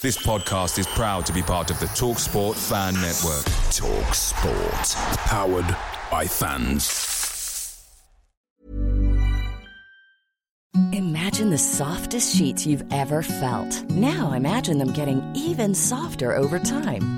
This podcast is proud to be part of the Talk Sport Fan Network. Talk Sport. Powered by fans. Imagine the softest sheets you've ever felt. Now imagine them getting even softer over time.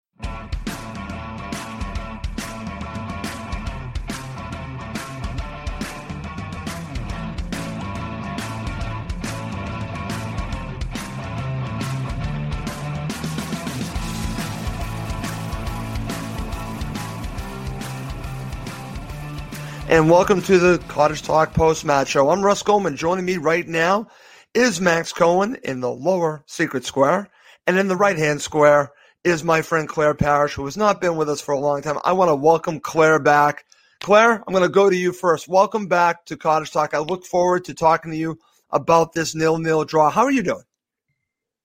And welcome to the Cottage Talk post match show. I'm Russ Goldman. Joining me right now is Max Cohen in the lower secret square. And in the right hand square is my friend Claire Parrish, who has not been with us for a long time. I want to welcome Claire back. Claire, I'm going to go to you first. Welcome back to Cottage Talk. I look forward to talking to you about this nil nil draw. How are you doing?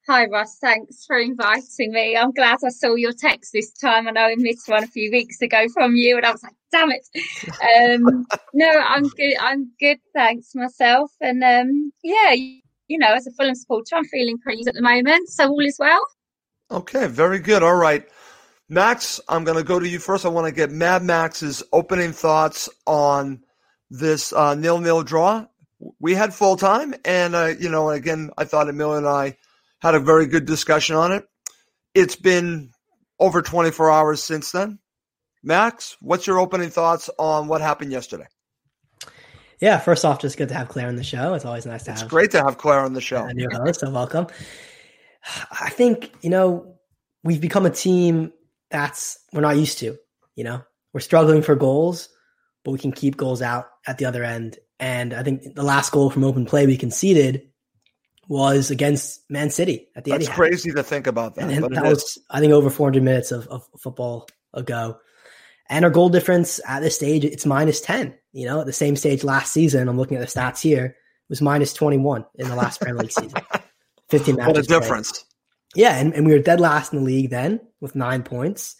Hi, Russ. Thanks for inviting me. I'm glad I saw your text this time. I know I missed one a few weeks ago from you, and I was like, damn it. Um, no, I'm good. I'm good. Thanks myself. And um, yeah, you, know, as a Fulham supporter, I'm feeling pretty at the moment. So all is well. Okay, very good. All right. Max, I'm going to go to you first. I want to get Mad Max's opening thoughts on this uh, nil nil draw. We had full time, and uh, you know, again, I thought Emil and I had a very good discussion on it. It's been over 24 hours since then. Max, what's your opening thoughts on what happened yesterday? Yeah, first off, just good to have Claire on the show. It's always nice to it's have. It's great to have Claire on the show. A new host, so welcome. I think you know we've become a team that's we're not used to. You know, we're struggling for goals, but we can keep goals out at the other end. And I think the last goal from open play we conceded was against Man City at the end. That's Etihad. crazy to think about that. And that was, I think, over 400 minutes of, of football ago. And our goal difference at this stage, it's minus 10. You know, at the same stage last season, I'm looking at the stats here, it was minus 21 in the last Premier League season. 15 matches. What a difference. Played. Yeah. And, and we were dead last in the league then with nine points.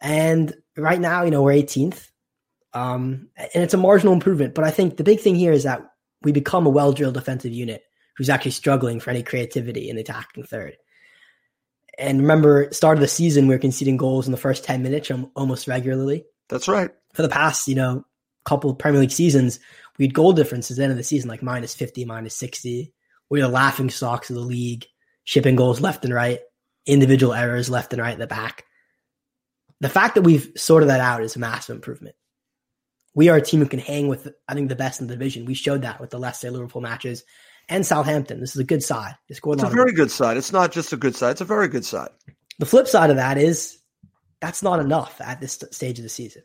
And right now, you know, we're 18th. Um, and it's a marginal improvement. But I think the big thing here is that we become a well drilled defensive unit who's actually struggling for any creativity in the attacking third. And remember, start of the season, we were conceding goals in the first 10 minutes almost regularly. That's right. For the past, you know, couple Premier League seasons, we had goal differences at the end of the season, like minus 50, minus 60. We were the laughing stocks of the league, shipping goals left and right, individual errors left and right in the back. The fact that we've sorted that out is a massive improvement. We are a team who can hang with, I think, the best in the division. We showed that with the Leicester Liverpool matches and Southampton. This is a good side. It's a, a very good side. It's not just a good side; it's a very good side. The flip side of that is that's not enough at this stage of the season.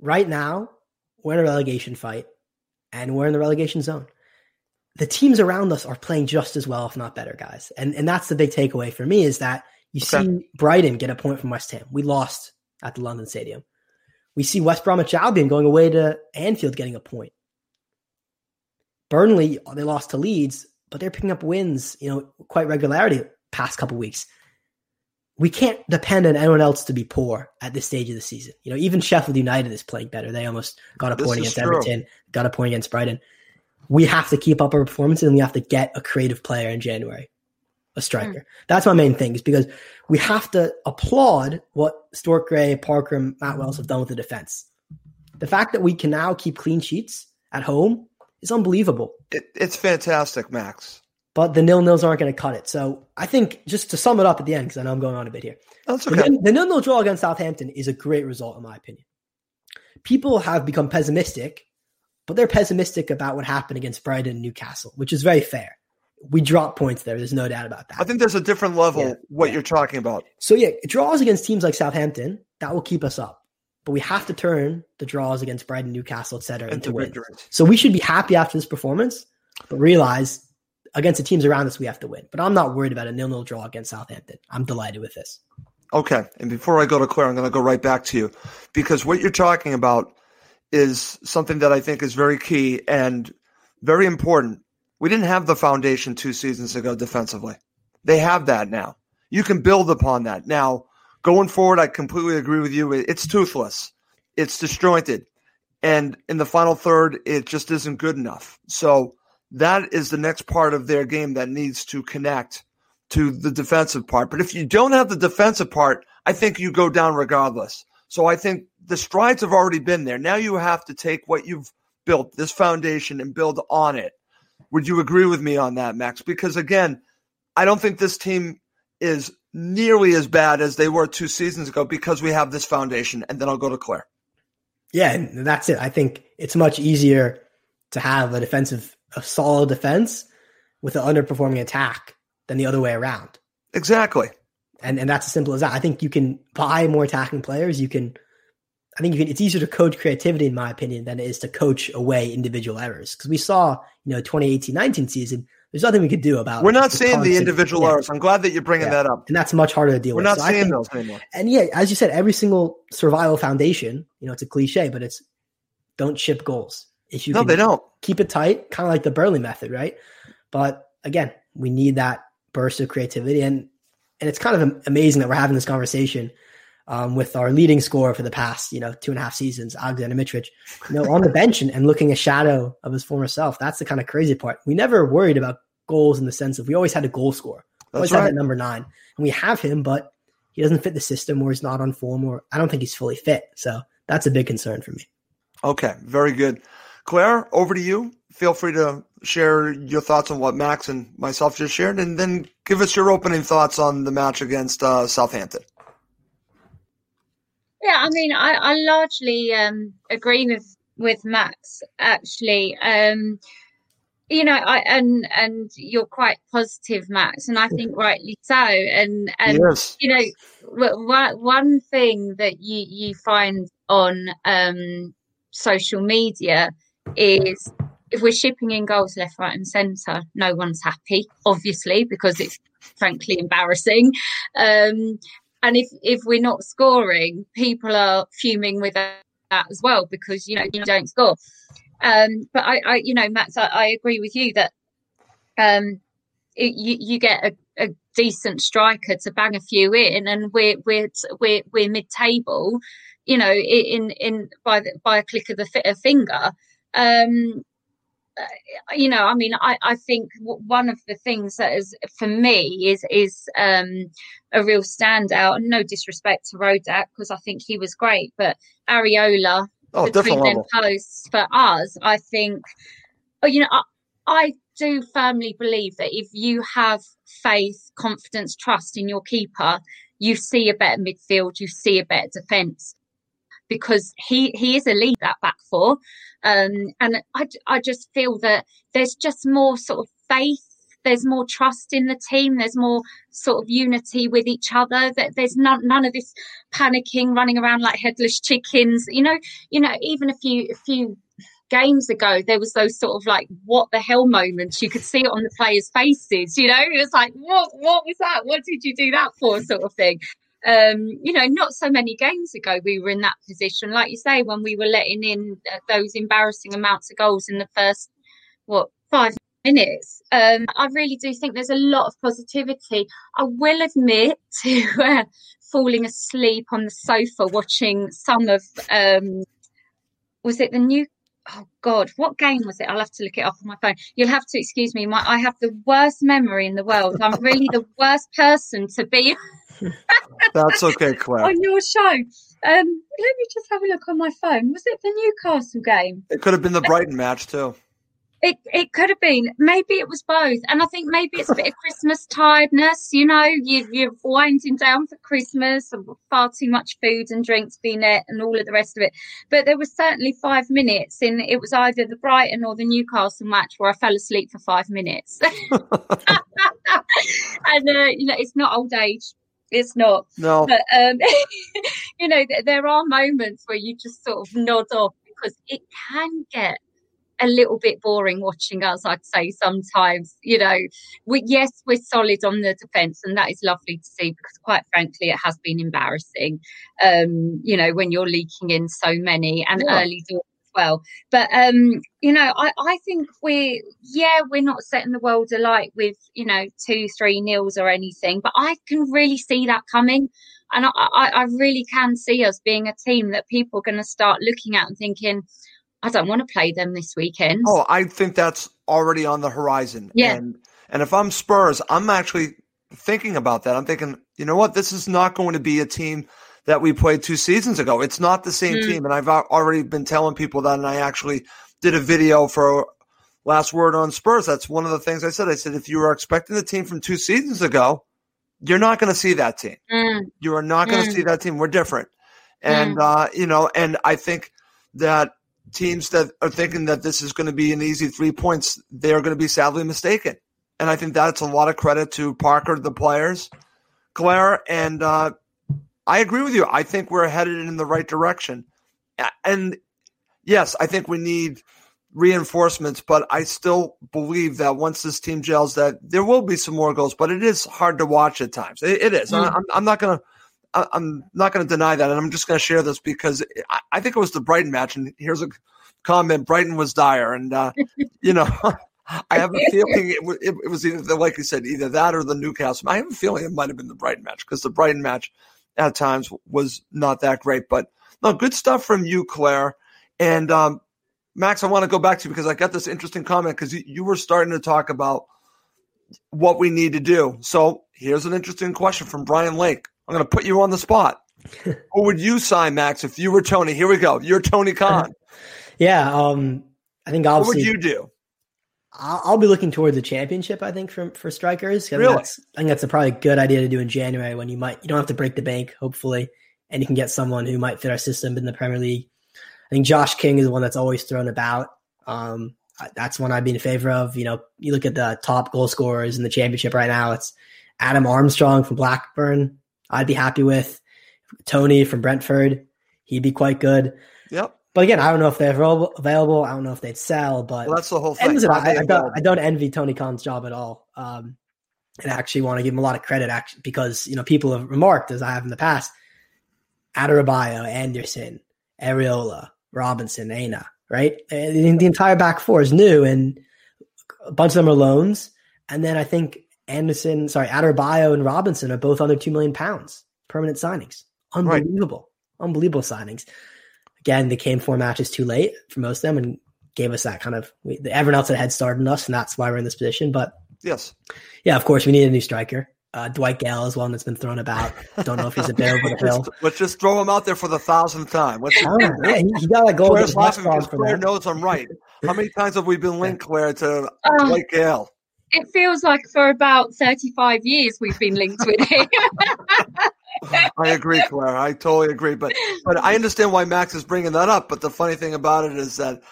Right now, we're in a relegation fight, and we're in the relegation zone. The teams around us are playing just as well, if not better, guys. And and that's the big takeaway for me is that you okay. see Brighton get a point from West Ham. We lost at the London Stadium. We see West Bromwich Albion going away to Anfield getting a point. Burnley, they lost to Leeds, but they're picking up wins, you know, quite regularity past couple weeks. We can't depend on anyone else to be poor at this stage of the season. You know, even Sheffield United is playing better. They almost got a point against true. Everton, got a point against Brighton. We have to keep up our performances and we have to get a creative player in January, a striker. Mm. That's my main thing, is because we have to applaud what Stuart Gray, Parker, and Matt Wells have done with the defense. The fact that we can now keep clean sheets at home is unbelievable. It, it's fantastic, Max. but the nil nils aren't going to cut it. So I think just to sum it up at the end, because I know I'm going on a bit here. That's okay. nil- The nil nil draw against Southampton is a great result, in my opinion. People have become pessimistic, but they're pessimistic about what happened against Brighton and Newcastle, which is very fair. We dropped points there. There's no doubt about that. I think there's a different level Yeah, what yeah. you're talking about. So yeah, draws against teams like Southampton that will keep us up, but we have to turn the draws against Brighton, Newcastle, etc. Into into wins. So we should be happy after this performance, but realize against the teams around us we have to win. But I'm not worried about a nil-nil draw against Southampton. I'm delighted with this. Okay. And before I go to Claire, I'm going to go right back to you because what you're talking about is something that I think is very key and very important. We didn't have the foundation two seasons ago defensively. They have that now. You can build upon that. Now, going forward, I completely agree with you. It's toothless, it's disjointed. And in the final third, it just isn't good enough. So that is the next part of their game that needs to connect to the defensive part. But if you don't have the defensive part, I think you go down regardless. So I think the strides have already been there. Now you have to take what you've built, this foundation, and build on it. Would you agree with me on that, Max? Because again, I don't think this team is nearly as bad as they were two seasons ago because we have this foundation. And then I'll go to Claire. Yeah, and that's it. I think it's much easier to have a defensive, a solid defense with an underperforming attack than the other way around. Exactly. And and that's as simple as that. I think you can buy more attacking players. You can I think you can it's easier to coach creativity in my opinion than it is to coach away individual errors. Because we saw, you know, 2018-19 season, there's nothing we could do about We're not seeing the individual yeah, errors. I'm glad that you're bringing Yeah. that up. And that's much harder to deal We're with. not So I seeing think- those anymore. and yeah, as you said, every single survival foundation, you know, it's a cliche, but it's don't ship goals. If you No, they don't. keep it tight, kind of like the Burnley method, right? But again, we need that burst of creativity, and and it's kind of amazing that we're having this conversation um, with our leading scorer for the past, you know, two and a half seasons, Alexander Mitrovic, you know, on the bench and, and looking a shadow of his former self. That's the kind of crazy part. We never worried about goals in the sense of we always had a goal scorer, always That's had right. that number nine, and we have him, but he doesn't fit the system, or he's not on form, or I don't think he's fully fit. So that's a big concern for me. Okay, very good. Claire, over to you. Feel free to share your thoughts on what Max and myself just shared, and then give us your opening thoughts on the match against uh, Southampton. Yeah, I mean, I, I largely um, agree with with Max. Actually, um, you know, I and and you're quite positive, Max, and I think rightly so. And and yes. you know, one one thing that you you find on um, social media is if we're shipping in goals left, right, and centre, no one's happy, obviously, because it's frankly embarrassing. Um, and if if we're not scoring, people are fuming with that as well because you know you don't score. Um, but I, I, you know, Max, I, I agree with you that um, it, you you get a, a decent striker to bang a few in, and we're we're we're we're mid table, you know, in in by the, by a click of the finger. Um, you know, I mean, I, I think one of the things that is for me is is um, a real standout. And no disrespect to Rodak because I think he was great, but Areola Oh, between them posts for us, I think. Oh, you know, I, I do firmly believe that if you have faith, confidence, trust in your keeper, you see a better midfield, you see a better defence because he he is a lead that back four, um, and I I just feel that there's just more sort of faith. There's more trust in the team. There's more sort of unity with each other. That there's none none of this panicking, running around like headless chickens. You know, you know. Even a few a few games ago, there was those sort of like what the hell moments. You could see it on the players' faces. You know, it was like what what was that? What did you do that for? Sort of thing um, you know, not so many games ago we were in that position, like you say, when we were letting in uh, those embarrassing amounts of goals in the first what five minutes. Um, I really do think there's a lot of positivity. I will admit to uh, falling asleep on the sofa watching some of um, was it the new. Oh God! What game was it? I'll have to look it up on my phone. You'll have to excuse me. My, I have the worst memory in the world. I'm really the worst person to be That's okay, Claire. on your show. Um, let me just have a look on my phone. Was it the Newcastle game? It could have been the Brighton match too. It it could have been. Maybe it was both. And I think maybe it's a bit of Christmas tiredness, you know, you you're winding down for Christmas and far too much food and drinks being it and all of the rest of it. But there was certainly five minutes in it was either the Brighton or the Newcastle match where I fell asleep for five minutes. and uh, you know, it's not old age. It's not. No. But um, you know, there are moments where you just sort of nod off because it can get a little bit boring watching us, I'd say sometimes. You know, we, yes, we're solid on the defence, and that is lovely to see because, quite frankly, it has been embarrassing. Um, you know, when you're leaking in so many and Yeah. early doors well. But um, you know, I, I think we're yeah, we're not setting the world alight with you know two, three nils or anything, but I can really see that coming. And I, I, I really can see us being a team that people are going to start looking at and thinking, I don't want to play them this weekend. Oh, I think that's already on the horizon. Yeah. And and if I'm Spurs, I'm actually thinking about that. I'm thinking, you know what? This is not going to be a team that we played two seasons ago. It's not the same Mm. team. And I've already been telling people that, and I actually did a video for Last Word on Spurs. That's one of the things I said. I said, if you were expecting the team from two seasons ago, you're not going to see that team. Mm, You are not going to Mm. see that team. We're different. And, uh, you know, and I think that teams that are thinking that this is going to be an easy three points, they are going to be sadly mistaken. And I think that's a lot of credit to Parker, the players, Claire, and uh, I agree with you. I think we're headed in the right direction. And yes, I think we need reinforcements, but I still believe that once this team gels, that there will be some more goals. But it is hard to watch at times. It, it is. I, Mm. I'm, I'm not going to. I- I'm not going to deny that, and I'm just going to share this because I, I think it was the Brighton match. And here's a comment: Brighton was dire, and uh, you know, I have a feeling it, it, it was either the, like you said, either that or the Newcastle. I have a feeling it might have been the Brighton match because the Brighton match at times was not that great. But no, good stuff from you, Claire, and um, Max. I want to go back to you because I got this interesting comment because you, you were starting to talk about what we need to do. So here's an interesting question from Brian Lake. I'm going to put you on the spot. Who would you sign, Max, if you were Tony? Here we go. You're Tony Khan. Yeah, um, I think obviously. What would you do? I'll, I'll be looking towards the championship. I think for for strikers. I think Really? that's, I think that's a probably good idea to do in January when you might you don't have to break the bank, hopefully, and you can get someone who might fit our system in the Premier League. I think Josh King is the one that's always thrown about. Um, that's one I'd be in favor of. You know, you look at the top goal scorers in the championship right now. It's Adam Armstrong from Blackburn. I'd be happy with Toney from Brentford. He'd be quite good. Yep. But again, I don't know if they're available. I don't know if they'd sell. But Well, that's the whole thing. listen, I, I, don't. I don't envy Tony Khan's job at all. Um, and I actually want to give him a lot of credit actually, because, you know, people have remarked, as I have in the past, Adarabioyo, Anderson, Areola, Robinson, Aina, right? And the entire back four is new and a bunch of them are loans. And then I think Anderson, sorry, Adarabioyo and Robinson are both under 2 million pounds, permanent signings. Right. Unbelievable. Unbelievable signings. Again, they came four matches too late for most of them and gave us that kind of we, everyone else had a head started on us, and that's why we're in this position. But Yes. yeah, of course, we need a new striker. Uh, Dwight Gayle is one that's been thrown about. Don't know if he's available to fill. Let's, let's just throw him out there for the thousandth time. Let's Oh, yeah, he, he got a goal Claire's against West laughing because for Claire that. knows I'm right. How many times have we been linked, Claire, to Oh, Blake Gayle? it feels like for about 35 years we've been linked with him. I agree, Claire. I totally agree. But but I understand why Max is bringing that up. But the funny thing about it is that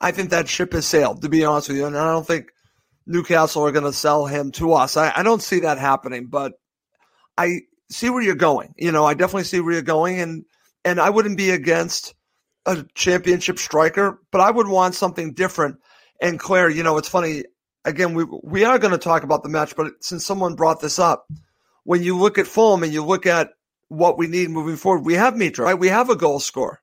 I think that ship has sailed. To be honest with you, and I don't think Newcastle are going to sell him to us. I, I don't see that happening. But I see where you're going. You know, I definitely see where you're going, and and I wouldn't be against a championship striker, but I would want something different. And Claire, you know, it's funny. Again, we we are going to talk about the match, but since someone brought this up, when you look at Fulham and you look at what we need moving forward, we have Mitro, right? We have a goal scorer,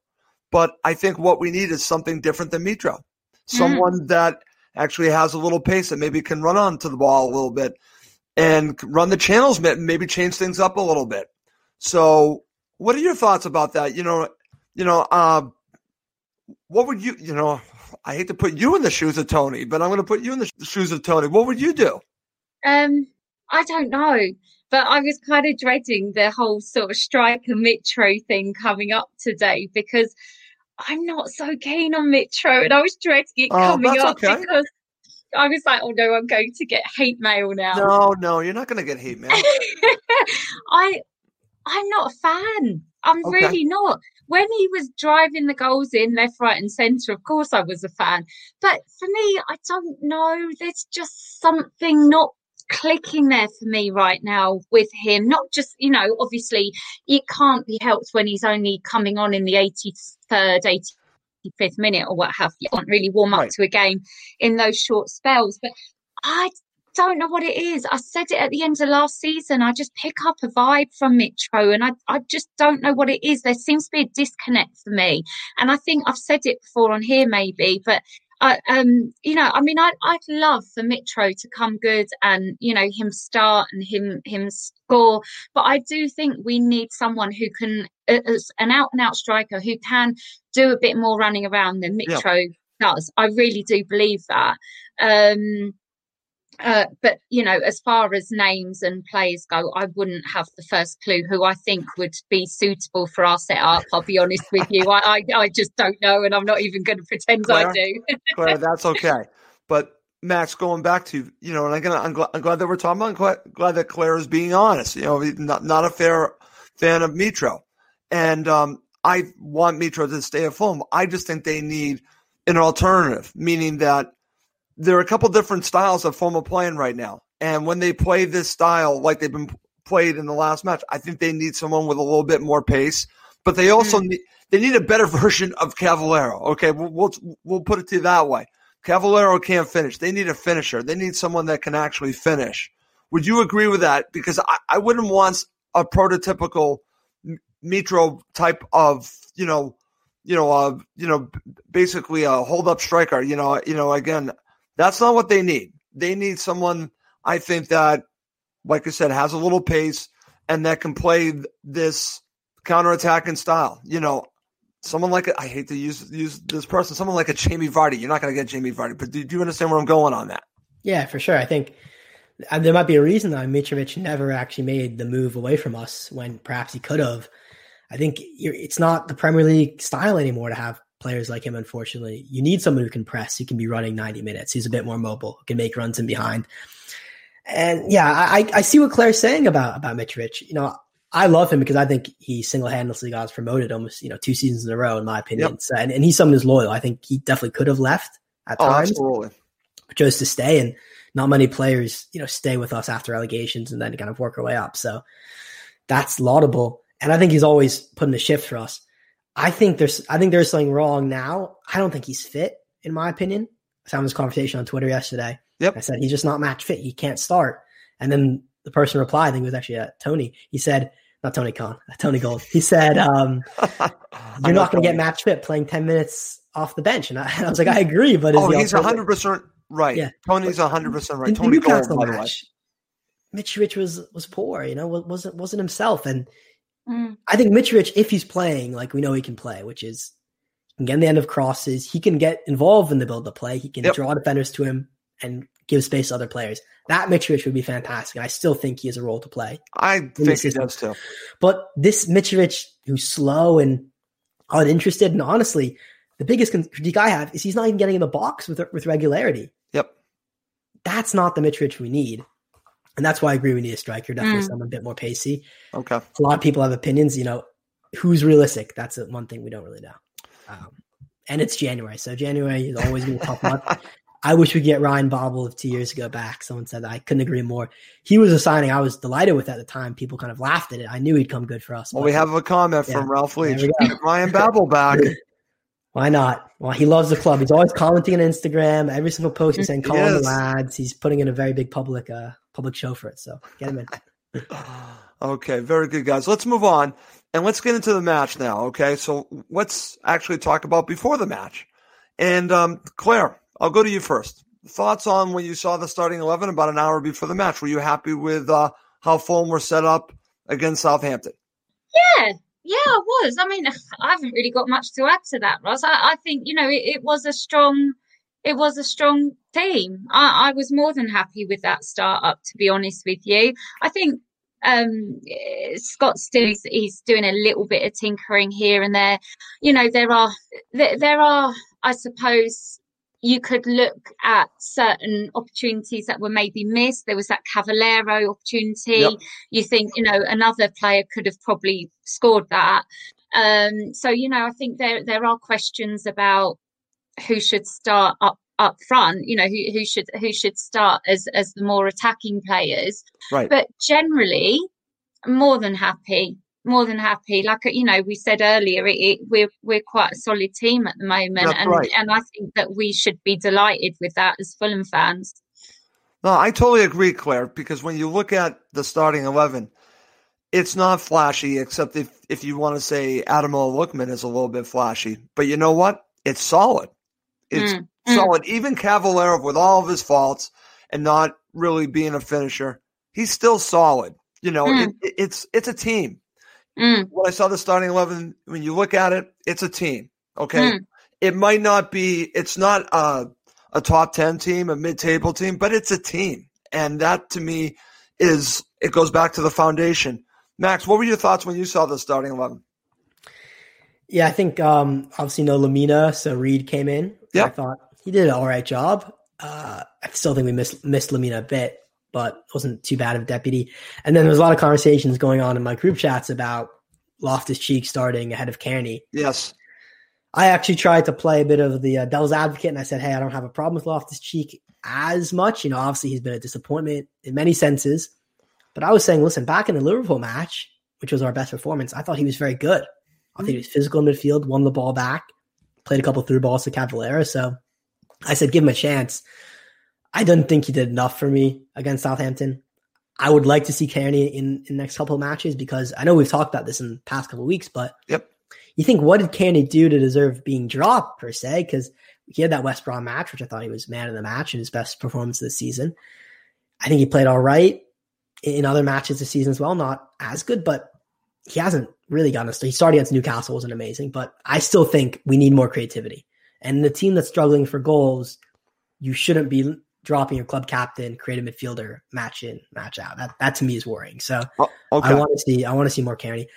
but I think what we need is something different than Mitro, someone that actually has a little pace that maybe can run onto the ball a little bit and run the channels, maybe change things up a little bit. So, what are your thoughts about that? You know, you know, uh, what would you, you know, I hate to put you in the shoes of Tony, but I'm going to put you in the shoes of Tony. What would you do? Um, I don't know, but I was kind of dreading the whole sort of striker Mitro thing coming up today because I'm not so keen on Mitro, and I was dreading it Oh, coming up okay. because I was like, oh no, I'm going to get hate mail now. No, no, you're not going to get hate mail. I, I'm not a fan. I'm Okay. really not. When he was driving the goals in left, right, and centre, of course I was a fan. But for me, I don't know. There's just something not clicking there for me right now with him. Not just, you know, obviously it can't be helped when he's only coming on in the 83rd, 85th minute or what have you. Can't really warm up Right. to a game in those short spells. But I don't know what it is. I said it at the end of last season. I just pick up a vibe from Mitro and I, I just don't know what it is. There seems to be a disconnect for me. And I think I've said it before on here maybe, but I, um, you know, I mean, I'd, I'd love for Mitro to come good and, you know, him start and him, him score. But I do think we need someone who can, as an out and out striker who can do a bit more running around than Yeah. Mitro does. I really do believe that. Um, uh, but you know, as far as names and players go, I wouldn't have the first clue who I think would be suitable for our setup. I'll be honest with you, I, I, I just don't know, and I'm not even going to pretend Claire? I do. Claire, that's okay. But Max, going back to you know, and I'm gonna, I'm, glad, I'm glad that we're talking about. I'm glad, glad that Claire is being honest. You know, not not a fair fan of Mitro, and um, I want Mitro to stay at Fulham. I just think they need an alternative, meaning that there are a couple different styles of are playing right now, and when they play this style like they've been played in the last match, I think they need someone with a little bit more pace. But they also need they need a better version of Cavaleiro. Okay, we'll, we'll we'll put it to you that way. Cavaleiro can't finish. They need a finisher. They need someone that can actually finish. Would you agree with that? Because I, I wouldn't want a prototypical Mitro type of you know you know uh you know basically a hold up striker. You know you know again that's not what they need. They need someone I think that like I said has a little pace and that can play th- this counterattacking style. You know, someone like I hate to use use this person, someone like a Jamie Vardy. You're not going to get Jamie Vardy, but do, do you understand where I'm going on that? Yeah, for sure. I think uh, there might be a reason that Mitrovic never actually made the move away from us when perhaps he could have. I think it's not the Premier League style anymore to have players like him. Unfortunately, you need someone who can press, who can be running 90 minutes, who's a bit more mobile, who can make runs in behind. And yeah, I, I see what Claire's saying about about Mitrovic. You know, I love him because I think he single handedly got us promoted almost you know two seasons in a row, in my opinion. Yep. So, and, and he's someone who's loyal. I think he definitely could have left at Oh, times absolutely. chose to stay and not many players you know stay with us after allegations and then kind of work our way up so that's laudable and i think he's always putting a shift for us i think there's i think there's something wrong now i don't think he's fit in my opinion i was having this conversation on twitter yesterday Yep. i said he's just not match fit he can't start and then the person replied i think it was actually uh, tony he said not tony khan tony gold he said um, you're not going to get match fit playing 10 minutes off the bench and I, and I was like i agree but Oh, he's 100 percent right. Yeah. Tony's 100 percent right. the Tony Gold, by the way. match, Mitrovic was was poor. You know, wasn't wasn't himself. And Mm. I think Mitrovic, if he's playing like we know he can play, which is he can get in the end of crosses, he can get involved in the build up play, he can Yep. draw defenders to him and give space to other players. That Mitrovic would be fantastic. And I still think he has a role to play. I the think he does too. But this Mitrovic, who's slow and uninterested, and honestly, the biggest con- critique I have is he's not even getting in the box with with regularity. Yep. That's not the Mitrovic we need. And that's why I agree we need a striker, definitely Mm. someone a bit more pacey. Okay. A lot of people have opinions, you know, who's realistic? That's the one thing we don't really know. Um, and it's January. So January is always going to be a tough month. I wish we could get Ryan Babel of two years ago back. Someone said that. I couldn't agree more. He was a signing I was delighted with at the time. People kind of laughed at it. I knew he'd come good for us. Well, but we have a comment Yeah. from Ralph There Leach. Get Ryan Babel back. Why not? Well, he loves the club. He's always commenting on Instagram. Every single post he's saying, He call on the lads. He's putting in a very big public uh public show for it. So get him in. Okay, very good, guys. Let's move on and let's get into the match now. Okay, so let's actually talk about before the match. And um, Claire, I'll go to you first. Thoughts on when you saw the starting eleven about an hour before the match? Were you happy with uh, how Fulham were set up against Southampton? Yeah, yeah, I was. I mean, I haven't really got much to add to that, Ross. I, I think you know it, it was a strong, it was a strong team. I, I was more than happy with that start up. To be honest with you, I think um Scott still is he's doing a little bit of tinkering here and there. You know, there are there, there are, I suppose. you could look at certain opportunities that were maybe missed. There was that Cavaleiro opportunity. Yep. You think, you know, another player could have probably scored that. Um, so, you know, I think there there are questions about who should start up up front, you know, who, who should who should start as as the more attacking players. Right. But generally, more than happy more than happy. Like you know, we said earlier, it, it, we're we're quite a solid team at the moment, That's and right. and I think that we should be delighted with that as Fulham fans. No, I totally agree, Claire. Because when you look at the starting eleven, it's not flashy, except if if you want to say Ademola Lookman is a little bit flashy. But you know what? It's solid. It's Mm, solid. Even Cavaleiro, with all of his faults and not really being a finisher, he's still solid. You know, Mm. it, it- it's it's a team. Mm, when I saw the starting eleven, when you look at it, it's a team. Okay, Mm. it might not be. It's not a, a top ten team, a mid-table team, but it's a team, and that to me is it goes back to the foundation. Max, what were your thoughts when you saw the starting eleven? Yeah, I think um, obviously no Lemina, so Reed came in. Yeah. I thought he did an all right job. Uh, I still think we missed missed Lemina a bit, but wasn't too bad of a deputy. And then there was a lot of conversations going on in my group chats about Loftus Cheek starting ahead of Cairney. Yes, I actually tried to play a bit of the uh, devil's advocate, and I said, "Hey, I don't have a problem with Loftus Cheek as much. You know, obviously he's been a disappointment in many senses, but I was saying, listen, back in the Liverpool match, which was our best performance, I thought he was very good. I think he was physical in midfield, won the ball back, played a couple through balls to Cavaleiro. So I said, give him a chance. I didn't think he did enough for me against Southampton. I would like to see Cairney in, in the next couple of matches because I know we've talked about this in the past couple of weeks, but Yep. you think what did Cairney do to deserve being dropped per se? Because he had that West Brom match, which I thought he was man of the match and his best performance of the season. I think he played all right in other matches this season as well. Not as good, but he hasn't really gotten us. He started against Newcastle wasn't amazing, but I still think we need more creativity. And the team that's struggling for goals, you shouldn't be dropping your club captain, creative midfielder, match in, match out. That that to me is worrying. So Oh, okay. I want to see I want to see more Cairney.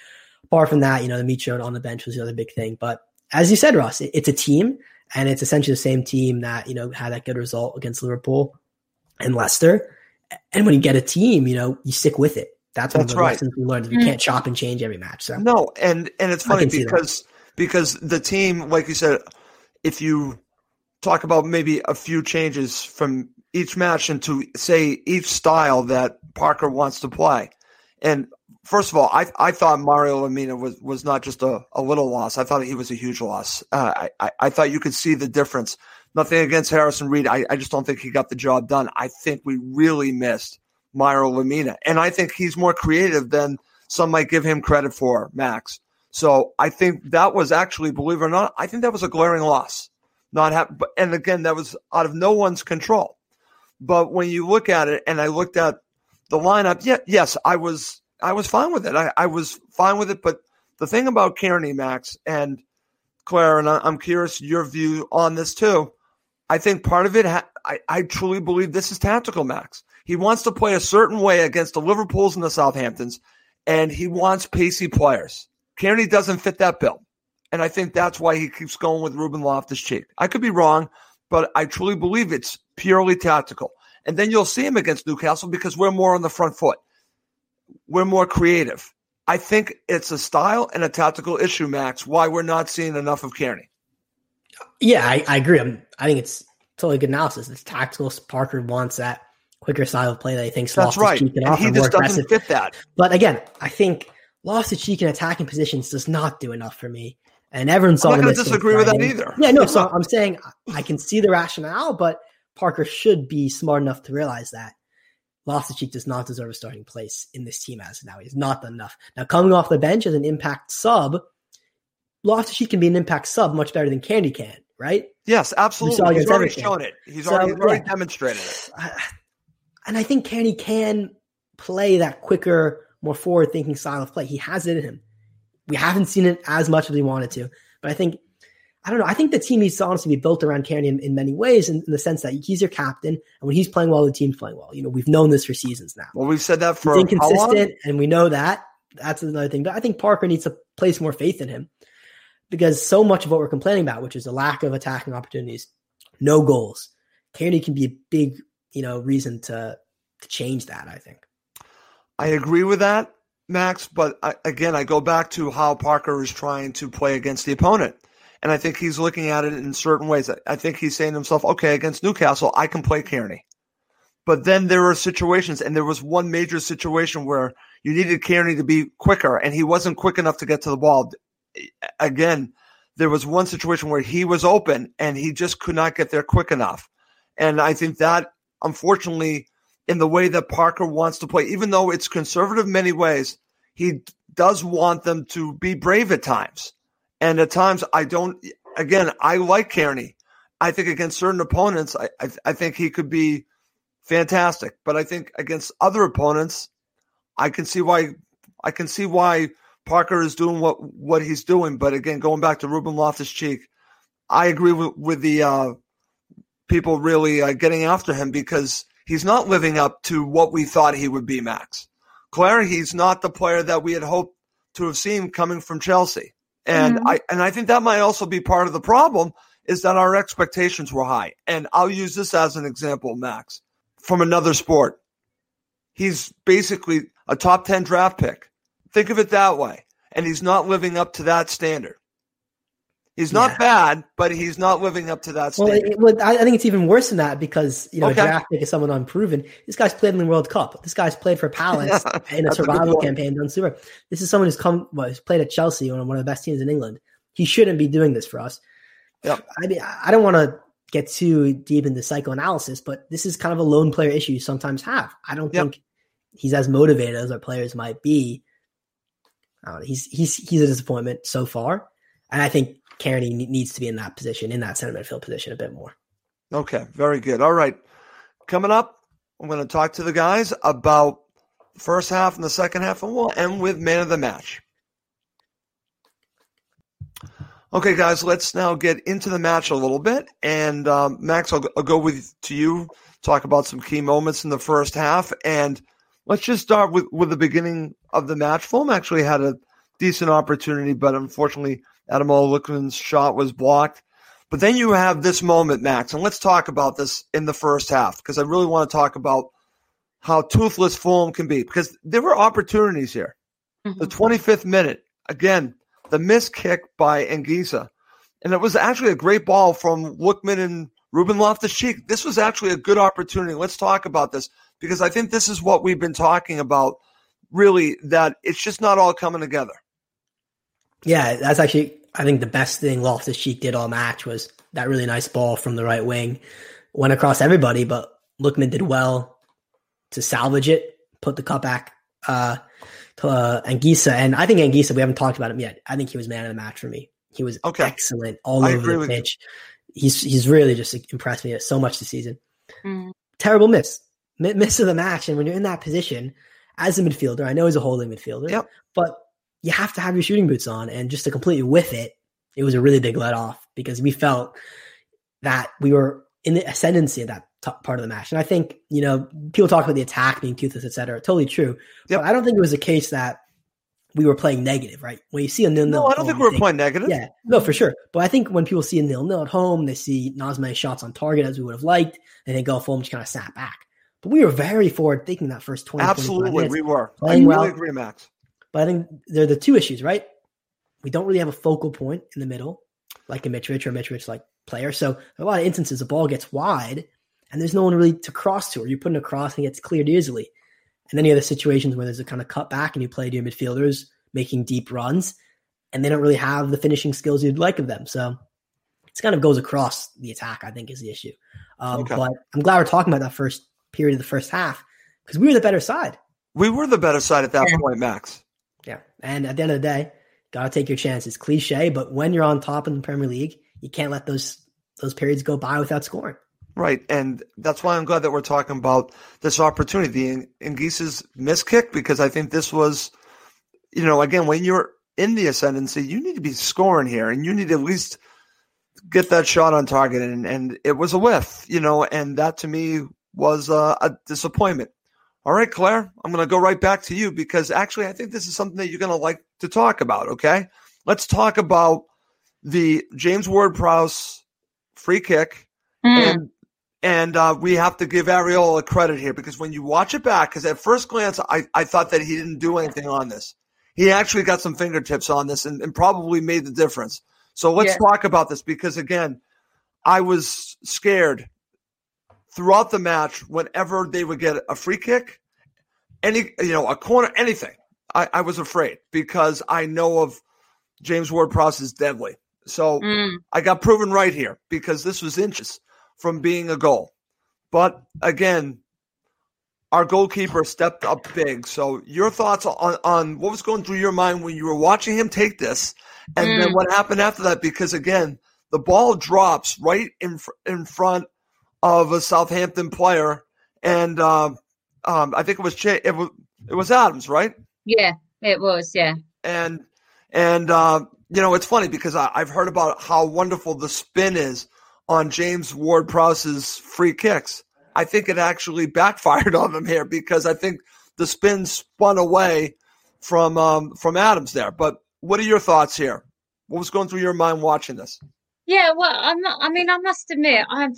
Apart from that, you know, the meat showed on the bench was the other big thing. But as you said, Ross, it, it's a team, and it's essentially the same team that you know had that good result against Liverpool and Leicester. And when you get a team, you know, you stick with it. That's one of That's the right. lessons we learned. We Mm. can't chop and change every match. So No, and and it's funny can see that. because because the team, like you said, if you talk about maybe a few changes from each match into say each style that Parker wants to play, and first of all, I I thought Mario Lemina was was not just a, a little loss. I thought he was a huge loss. Uh, I, I I thought you could see the difference. Nothing against Harrison Reed. I, I just don't think he got the job done. I think we really missed Mario Lemina. And I think he's more creative than some might give him credit for, Max. So I think that was actually, believe it or not, I think that was a glaring loss. Not but and again, that was out of no one's control. But when you look at it, and I looked at the lineup, yeah, yes, I was, I was fine with it. I, I was fine with it. But the thing about Cairney, Max, and Claire, and I, I'm curious your view on this too. I think part of it, ha- I, I truly believe this is tactical, Max. He wants to play a certain way against the Liverpools and the Southamptons, and he wants pacey players. Cairney doesn't fit that bill. And I think that's why he keeps going with Ruben Loftus Cheek. I could be wrong, but I truly believe it's purely tactical. And then you'll see him against Newcastle because we're more on the front foot. We're more creative. I think it's a style and a tactical issue, Max, why we're not seeing enough of Cairney. yeah, I, I agree. I'm, I think it's totally good analysis. It's tactical. Parker wants that quicker style of play that he thinks That's Loftus right. Cheek can And offer he more just doesn't aggressive. fit that. But again, I think Loftus Cheek in attacking positions does not do enough for me. And everyone saw I'm not going to disagree with that either. Yeah, no. So I'm saying I can see the rationale, but Parker should be smart enough to realize that Loftus Cheek does not deserve a starting place in this team as of now. He's not done enough. Now, coming off the bench as an impact sub, Loftus Cheek can be an impact sub much better than Cairney can, right? Yes, absolutely. He's already Everton. shown it. He's So, already, he's already yeah. demonstrated it. And I think Cairney can play that quicker, more forward thinking style of play. He has it in him. We haven't seen it as much as we wanted to, but I think I don't know. I think the team needs to honestly be built around Cairney in, in many ways, in, in the sense that he's your captain, and when he's playing well, the team's playing well. You know, we've known this for seasons now. Well, we've said that for He's inconsistent, and we know that. That's another thing. But I think Parker needs to place more faith in him because so much of what we're complaining about, which is a lack of attacking opportunities, no goals. Cairney can be a big, you know, reason to to change that. I think. I agree with that, Max. But I, again, I go back to how Parker is trying to play against the opponent. And I think he's looking at it in certain ways. I think he's saying to himself, okay, against Newcastle, I can play Cairney. But then there are situations, and there was one major situation where you needed Cairney to be quicker, and he wasn't quick enough to get to the ball. Again, there was one situation where he was open, and he just could not get there quick enough. And I think that, unfortunately, in the way that Parker wants to play, even though it's conservative in many ways, he does want them to be brave at times. And at times, I don't. Again, I like Cairney. I think against certain opponents, I, I, I think he could be fantastic. But I think against other opponents, I can see why. I can see why Parker is doing what what he's doing. But again, going back to Ruben Loftus Cheek, I agree with with the uh, people really uh, getting after him because he's not living up to what we thought he would be. Max Claire, he's not the player that we had hoped to have seen coming from Chelsea. And mm-hmm. I and I think that might also be part of the problem is that our expectations were high. And I'll use this as an example, Max, from another sport. He's basically a top 10 draft pick. Think of it that way. And he's not living up to that standard. He's not yeah. bad, but he's not living up to that standard. Well, it, I think it's even worse than that because you know okay. draft pick is someone unproven. This guy's played in the World Cup. This guy's played for Palace yeah, in a survival a campaign done super. This is someone who's come, well, who's played at Chelsea, on one of the best teams in England. He shouldn't be doing this for us. Yep. I mean, I don't want to get too deep into psychoanalysis, but this is kind of a lone player issue you sometimes have. I don't yep. think he's as motivated as our players might be. he's he's he's a disappointment so far, and I think Cairney needs to be in that position, in that center midfield position, a bit more. Okay, very good. All right, coming up, I'm going to talk to the guys about the first half and the second half, and we'll end with man of the match. Okay, guys, let's now get into the match a little bit. And um, Max, I'll, I'll, go with to you. Talk about some key moments in the first half, and let's just start with with the beginning of the match. Fulham actually had a decent opportunity, but unfortunately, Ademola Lookman's shot was blocked. But then you have this moment, Max, and let's talk about this in the first half because I really want to talk about how toothless Fulham can be because there were opportunities here. Mm-hmm. The 25th minute, again, the missed kick by Anguissa. And it was actually a great ball from Lookman and Ruben Loftus Cheek. This was actually a good opportunity. Let's talk about this because I think this is what we've been talking about really, that it's just not all coming together. Yeah, that's actually I think the best thing Loftus Cheek did all match was that really nice ball from the right wing. Went across everybody, but Lookman did well to salvage it, put the cut back uh, to uh, Anguissa. And I think Anguissa, we haven't talked about him yet. I think he was man of the match for me. He was okay. excellent all I over the pitch. He's he's really just impressed me so much this season. Mm. Terrible miss, miss of the match. And when you're in that position as a midfielder, I know he's a holding midfielder, yep. but you have to have your shooting boots on. And just to completely whiff it, it was a really big let off because we felt that we were in the ascendancy of that top part of the match. And I think, you know, people talk about the attack being toothless, et cetera. Totally true. Yep. But I don't think it was a case that we were playing negative, right? When you see a nil nil, no, I don't think we were playing negative. Yeah, no, for sure. But I think when people see a nil nil at home, they see not as many shots on target as we would have liked, and they go, "Fulham just kind of sat back." But we were very forward thinking that first twenty. Absolutely, we were. I really well. agree, Max. But I think there are the two issues, right? We don't really have a focal point in the middle, like a Mitrovic or Mitrovic like player. So a lot of instances the ball gets wide and there's no one really to cross to, or you put in a cross and it gets cleared easily. And then you have the situations where there's a kind of cut back and you play to your midfielders making deep runs, and they don't really have the finishing skills you'd like of them. So it kind of goes across the attack, I think, is the issue. Um, okay. But I'm glad we're talking about that first period of the first half because we were the better side. We were the better side at that yeah. point, Max. Yeah. And at the end of the day, got to take your chances. Cliche, but when you're on top in the Premier League, you can't let those those periods go by without scoring. Right, and that's why I'm glad that we're talking about this opportunity, the Anguissa's miss kick, because I think this was, you know, again, when you're in the ascendancy, you need to be scoring here, and you need to at least get that shot on target, and and it was a whiff, you know, and that to me was uh, a disappointment. All right, Claire, I'm going to go right back to you because actually I think this is something that you're going to like to talk about. Okay, let's talk about the James Ward Prowse free kick Mm. And and uh, we have to give Areola credit here because when you watch it back, because at first glance I, I thought that he didn't do anything on this. He actually got some fingertips on this and, and probably made the difference. So let's yeah. talk about this because again, I was scared throughout the match whenever they would get a free kick, any you know a corner, anything. I, I was afraid because I know of James Ward Prowse is deadly. So mm. I got proven right here because this was inches from being a goal. But again, our goalkeeper stepped up big. So your thoughts on, on what was going through your mind when you were watching him take this and mm. then what happened after that? Because again, the ball drops right in, in front of a Southampton player. And uh, um, I think it was, Ch- it was, it was Adams, right? Yeah, it was. Yeah. And, and, uh, you know, it's funny because I, have heard about how wonderful the spin is on James Ward Prowse's free kicks. I think it actually backfired on them here because I think the spin spun away from um, from Adams there. But what are your thoughts here? What was going through your mind watching this? Yeah, well, I'm not. I mean, I must admit, I'm.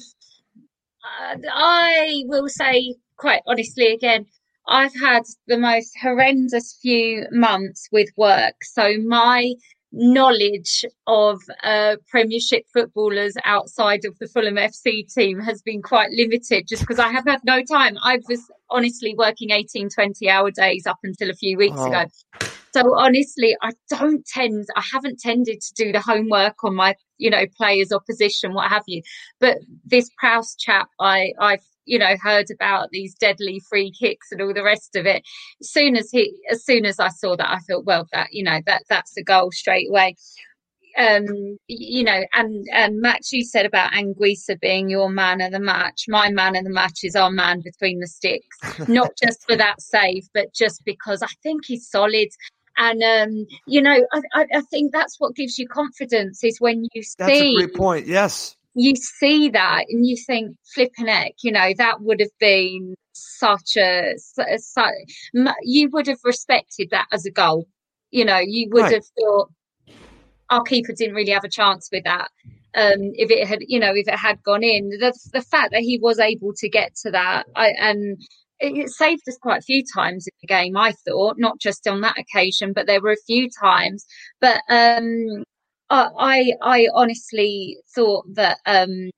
Uh, I will say quite honestly again, I've had the most horrendous few months with work. So my knowledge of uh, Premiership footballers outside of the Fulham FC team has been quite limited just because I have had no time. I was honestly working 18, 20 hour days up until a few weeks oh. ago. So honestly, I don't tend, I haven't tended to do the homework on my, you know, players, opposition, what have you. But this Prowse chap, I, I've you know heard about these deadly free kicks and all the rest of it. As soon as he as soon as i saw that i thought well that you know that that's a goal straight away. Um you know and and match you said about Anguissa being your man of the match. My man of the match is our man between the sticks. Not just for that save but just because i think he's solid and um, you know, I, I, think that's what gives you confidence is when you see. That's a great point. Yes you see that and you think flipping heck you know that would have been such a, such, you would have respected that as a goal you know you would right. have thought our keeper didn't really have a chance with that um, if it had you know if it had gone in the, the fact that he was able to get to that I, and it saved us quite a few times in the game i thought not just on that occasion but there were a few times but um I I honestly thought that um,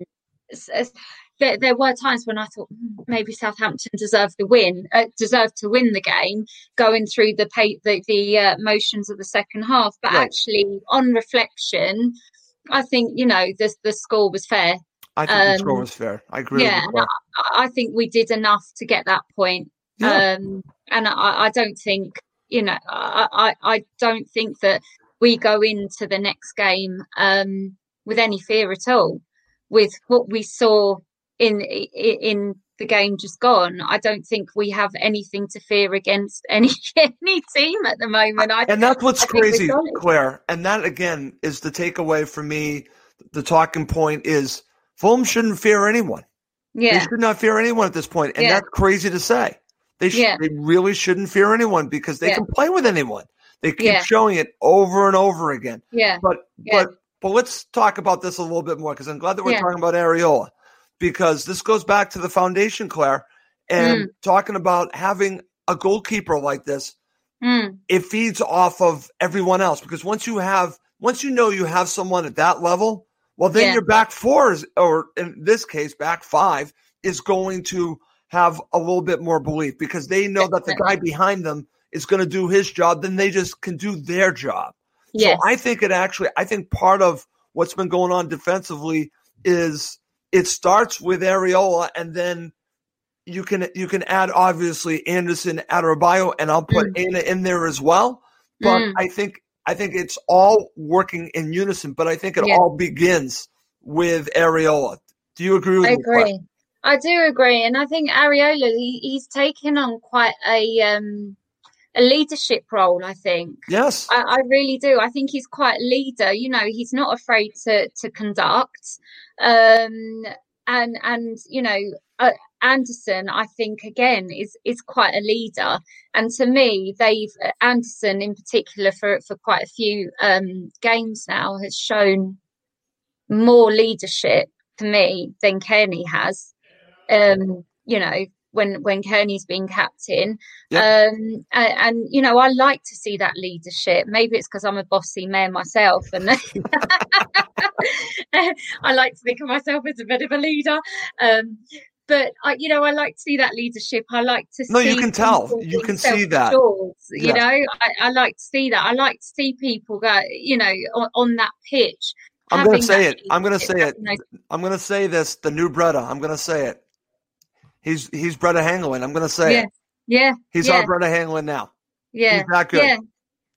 there, there, were times when I thought hmm, maybe Southampton deserved the win, uh, deserved to win the game, going through the pay, the, the uh, motions of the second half. But right. actually, on reflection, I think you know the the score was fair. I think um, the score was fair. I agree. Yeah, I, I, think we did enough to get that point. Yeah. Um, and I, I, don't think you know I, I, I don't think that we go into the next game um, with any fear at all. With what we saw in in the game just gone, I don't think we have anything to fear against any any team at the moment. I, and that's what's crazy, Claire. And that again is the takeaway for me. The talking point is Fulham shouldn't fear anyone. Yeah, they should not fear anyone at this point, and yeah. that's crazy to say. They should, yeah. they really shouldn't fear anyone because they yeah. can play with anyone. They keep showing it over and over again. Yeah. But but but let's talk about this a little bit more because I'm glad that we're talking about Areola because this goes back to the foundation, Claire, and mm. talking about having a goalkeeper like this. Mm. It feeds off of everyone else because once you have once you know you have someone at that level, well then your back four is or in this case back five is going to have a little bit more belief because they know that the guy behind them is going to do his job, then they just can do their job. Yes. So I think it actually, I think part of what's been going on defensively is it starts with Areola and then you can you can add obviously Anderson, Adarabioyo, and I'll put mm. Aina in there as well. But mm. I think I think it's all working in unison. But I think it yeah. all begins with Areola. Do you agree with I me? agree. I do agree, and I think Areola he, he's taken on quite a um, a leadership role. I think. Yes, I, I, really do. I think he's quite a leader. You know, he's not afraid to to conduct. Um, and and you know, uh, Anderson, I think again is is quite a leader. And to me, they've Anderson in particular for for quite a few um, games now has shown more leadership for me than Cairney has. Um, you know, when when Cairney's been captain. Yep. Um, and, and, you know, I like to see that leadership. Maybe it's because I'm a bossy man myself, and I like to think of myself as a bit of a leader. Um, but I, you know, I like to see that leadership. I like to. See. No, you can tell. You can see that. You yeah. know, I, I, like to see that. I like to see people go, you know, on, on that pitch. I'm going to say it. I'm going to say it. I'm going to say this. The new Breda. I'm going to say it. He's he's Brede Hangeland. I'm going to say yeah. it. Yeah. He's yeah. our Brede Hangeland now. Yeah. He's that good. Yeah.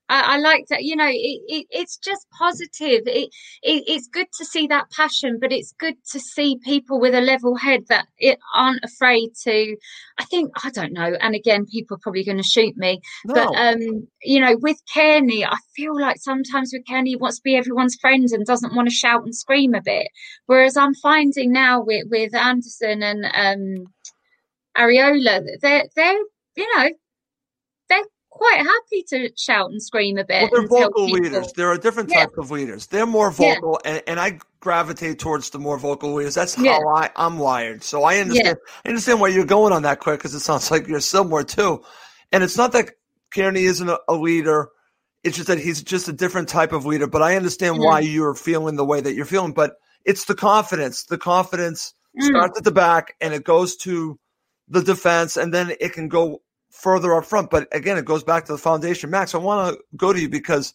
I, I like that. You know, it, it, it's just positive. It, it, it's good to see that passion, but it's good to see people with a level head that it aren't afraid to. I think I don't know. And again, people are probably going to shoot me. No. But um, you know, with Cairney, I feel like sometimes with Cairney, he wants to be everyone's friend and doesn't want to shout and scream a bit. Whereas I'm finding now with with Anderson and um, Areola, they're they're you know quite happy to shout and scream a bit. Well, they're vocal leaders. There are different types yeah. of leaders. They're more vocal, yeah. and, and I gravitate towards the more vocal leaders. That's how yeah. I, I'm wired. So I understand. I understand where you're going on that, quick because it sounds like you're somewhere too. And it's not that Cairney isn't a, a, leader. It's just that he's just a different type of leader. But I understand why you're feeling the way that you're feeling. But it's the confidence. The confidence mm. starts at the back and it goes to the defense, and then it can go further up front. But again, it goes back to the foundation. Max, I want to go to you because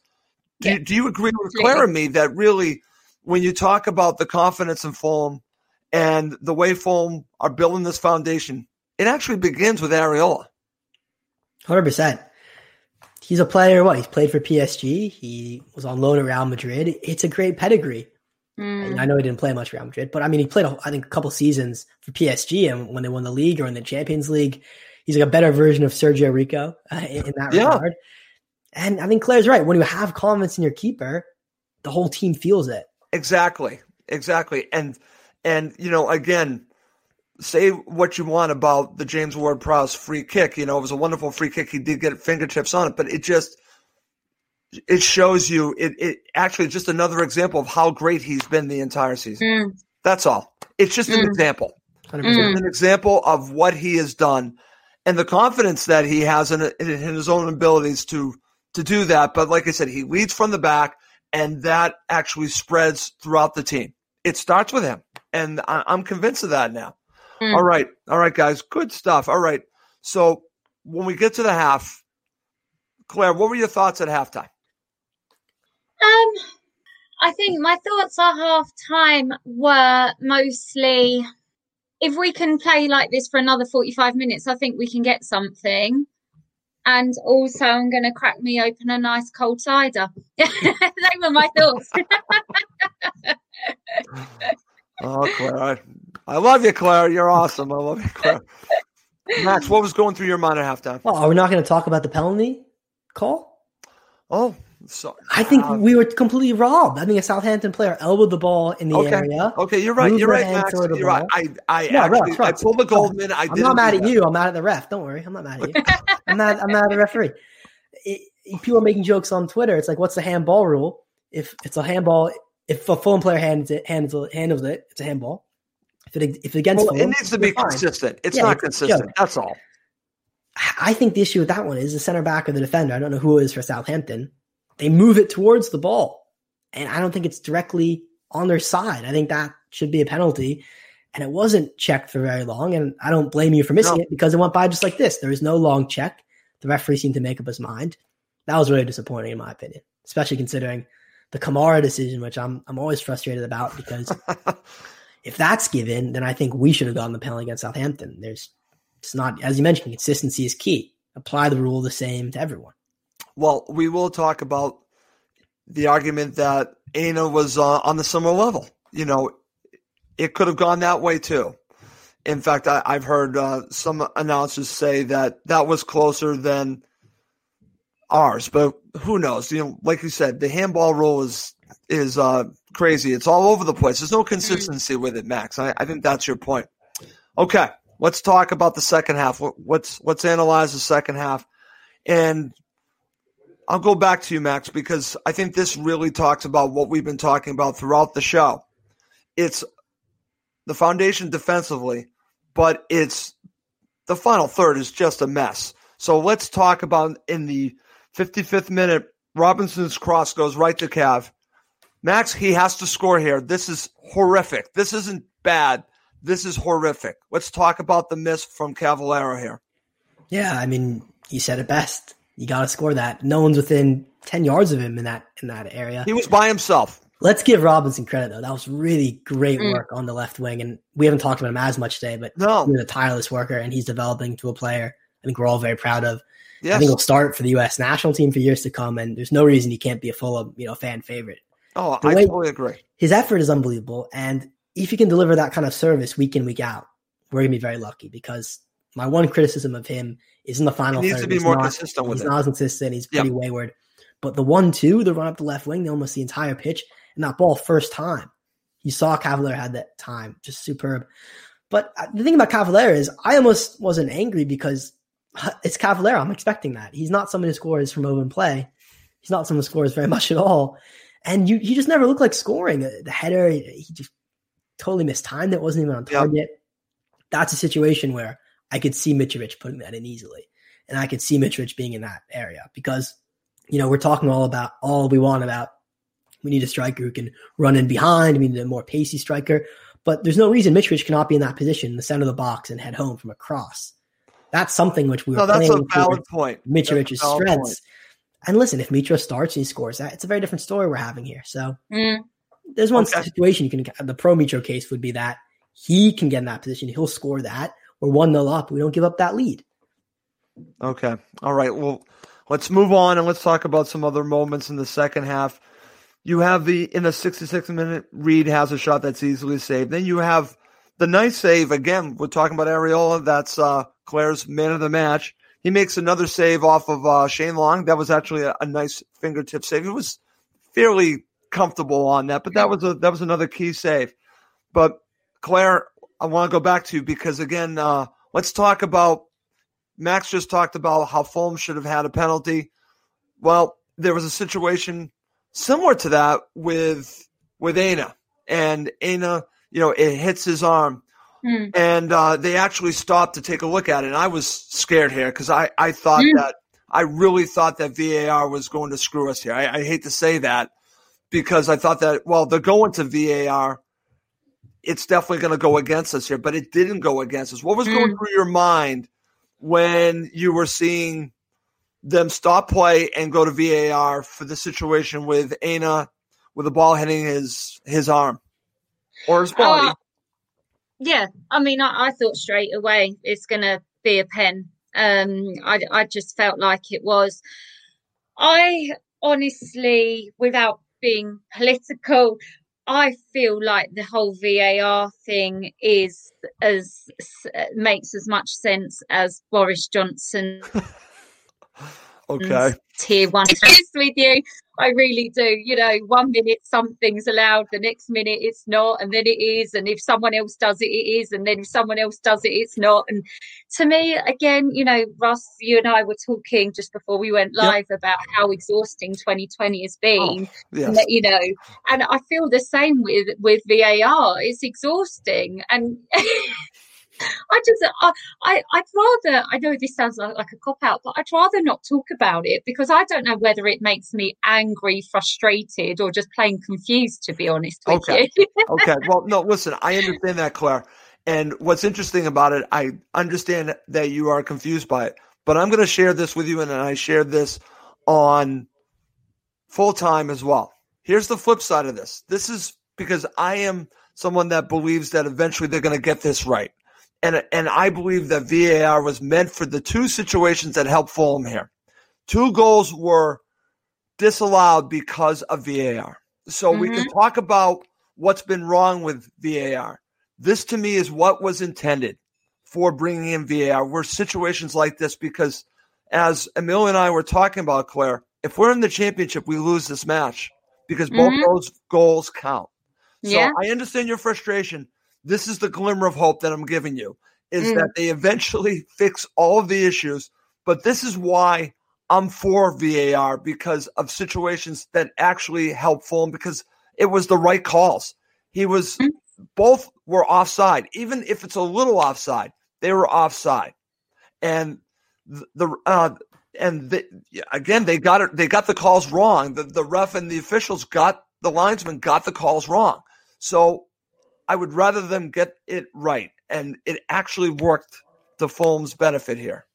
do, yeah. you, do you agree with Claire and me that really, when you talk about the confidence in Fulham and the way Fulham are building this foundation, it actually begins with Areola. 100%. He's a player, what? He's played for PSG. He was on loan at Real Madrid. It's a great pedigree. Mm. I know he didn't play much Real Madrid, but I mean, he played, I think, a couple seasons for PSG, and when they won the league or in the Champions League, he's like a better version of Sergio Rico uh, in, in, that yeah. regard. And I think Claire's right. When you have confidence in your keeper, the whole team feels it. Exactly, exactly. And and you know, again, say what you want about the James Ward Prowse free kick. You know, it was a wonderful free kick. He did get fingertips on it, but it just it shows you it, it actually just another example of how great he's been the entire season. Mm. That's all. It's just mm. an example. Mm. An example of what he has done and the confidence that he has in, in his own abilities to to do that. But like I said, he leads from the back, and that actually spreads throughout the team. It starts with him, and I, am convinced of that now. Mm. All right, all right, guys, good stuff. All right, so when we get to the half, Claire, what were your thoughts at halftime? Um, I think my thoughts at halftime were mostly if we can play like this for another 45 minutes, I think we can get something. And also, I'm going to crack me open a nice cold cider. they were my thoughts. oh, Claire. I, I, love you, Claire. You're awesome. I love you, Claire. Max, what was going through your mind at halftime? Well, are we not going to talk about the penalty call? Oh, so I think uh, we were completely robbed. I think a Southampton player elbowed the ball in the okay. area. Okay, you're right. You're right, Max. You're ball. right. I, I no, actually. I pulled the Goldman. I am not mad at you. I'm mad at the ref. Don't worry. I'm not mad at you. I'm mad. I'm mad at the referee. It, people are making jokes on Twitter. It's like, what's the handball rule? If it's a handball, if a Fulham player hands it, handles it, handles it, it's a handball. If it if against well, Fulham, it needs to be consistent. It's yeah, not it's consistent. That's all. I think the issue with that one is the center back or the defender. I don't know who it is for Southampton they move it towards the ball. And I don't think it's directly on their side. I think that should be a penalty. And it wasn't checked for very long. And I don't blame you for missing no. it because it went by just like this. There was no long check. The referee seemed to make up his mind. That was really disappointing, in my opinion, especially considering the Kamara decision, which I'm I'm always frustrated about because if that's given, then I think we should have gotten the penalty against Southampton. There's it's not as you mentioned, consistency is key. Apply the rule the same to everyone. Well, we will talk about the argument that Aina was uh, on the similar level. You know, it could have gone that way too. In fact, I, have heard uh, some announcers say that that was closer than ours, but who knows? You know, like you said, the handball rule is is uh, crazy. It's all over the place. There's no consistency with it, Max. I, I think that's your point. Okay, let's talk about the second half. Let's let's analyze the second half. And I'll go back to you, Max, because I think this really talks about what we've been talking about throughout the show. It's the foundation defensively, but it's the final third is just a mess. So let's talk about in the 55th minute, Robinson's cross goes right to Cav. Max, he has to score here. This is horrific. This isn't bad. This is horrific. Let's talk about the miss from Cavaleiro here. Yeah, I mean, you said it best. You got to score that. No one's within 10 yards of him in that in that area. He was by himself. Let's give Robinson credit though. That was really great mm. work on the left wing, and we haven't talked about him as much today. But no, he's a tireless worker, and he's developing to a player. I think we're all very proud of. Yes. I think he'll start for the U.S. national team for years to come, and there's no reason he can't be a full, you know, fan favorite. Oh, the I totally agree. His effort is unbelievable, and if he can deliver that kind of service week in week out, we're gonna be very lucky. Because my one criticism of him is in the final. He needs third. to be he's more not, consistent with he's it. not consistent. He's pretty yep. wayward. But the one two, the run up the left wing, almost the entire pitch, and that ball first time. You saw Cavaleiro had that time, just superb. But uh, the thing about Cavaleiro is, I almost wasn't angry because it's Cavaleiro. I'm expecting that. He's not someone who scores from open play. He's not someone who scores very much at all. And you, he just never looked like scoring. Uh, the header, he just totally missed time that wasn't even on target. Yep. That's a situation where I could see Mitrovic putting that in easily. And I could see Mitrovic being in that area because, you know, we're talking all about all we want about we need a striker who can run in behind. We need a more pacey striker. But there's no reason Mitrovic cannot be in that position in the center of the box and head home from a cross. That's something which we were no, that's a valid point. Mitrovic's strengths. Point. And listen, if Mitro starts and he scores that, it's a very different story we're having here. So mm. there's one okay. situation you can the pro Mitro case would be that he can get in that position. He'll score that. We're one nil up. We don't give up that lead. Okay. All right. Well, let's move on and let's talk about some other moments in the second half. You have the in the 66 minute, Reed has a shot that's easily saved. Then you have the nice save again. We're talking about Areola. That's uh, Claire's man of the match. He makes another save off of uh, Shane Long. That was actually a, a, nice fingertip save. It was fairly comfortable on that, but that was a that was another key save. But Claire, I want to go back to because again, uh, let's talk about. Max just talked about how Fulham should have had a penalty. Well, there was a situation similar to that with with Aina. And Aina, you know, it hits his arm. Mm. And uh, they actually stopped to take a look at it. And I was scared here because I, I thought mm. that I really thought that VAR was going to screw us here. I, I hate to say that because I thought that, well, they're going to VAR. It's definitely going to go against us here, but it didn't go against us. What was mm. going through your mind when you were seeing them stop play and go to VAR for the situation with Aina with the ball hitting his his arm or his body. Uh, yeah, I mean, I, I, thought straight away it's going to be a pen. Um, I, I just felt like it was. I honestly, without being political, I feel like the whole VAR thing is as makes as much sense as Boris Johnson Okay. Tier one honest with you. I really do. You know, one minute something's allowed, the next minute it's not, and then it is. And if someone else does it, it is. And then if someone else does it, it's not. And to me, again, you know, Russ, you and I were talking just before we went live yep. about how exhausting 2020 has been. Oh, yes. and, you know, and I feel the same with with VAR. It's exhausting. And I just, I, I, I'd rather, I know this sounds like, like a cop out, but I'd rather not talk about it because I don't know whether it makes me angry, frustrated, or just plain confused, to be honest with okay. you. okay. Well, no, listen, I understand that, Claire. And what's interesting about it, I understand that you are confused by it, but I'm going to share this with you, and I shared this on full time as well. Here's the flip side of this. This is because I am someone that believes that eventually they're going to get this right and and I believe that VAR was meant for the two situations that helped Fulham here. Two goals were disallowed because of VAR. So mm-hmm. we can mm-hmm. talk about what's been wrong with VAR. This to me is what was intended for bringing in VAR. Were situations like this because, as Emil and I were talking about, Claire, if we're in the championship, we lose this match because both mm-hmm. those goals count. So yeah. I understand your frustration, this is the glimmer of hope that I'm giving you is mm. that they eventually fix all of the issues. But this is why I'm for VAR because of situations that actually help Fulham because it was the right calls. He was mm. both were offside. Even if it's a little offside, they were offside. And the, the uh, and the, again, they got it. They got the calls wrong. The the ref and the officials got the linesman got the calls wrong. So I would rather them get it right, and it actually worked to Fulham's benefit here.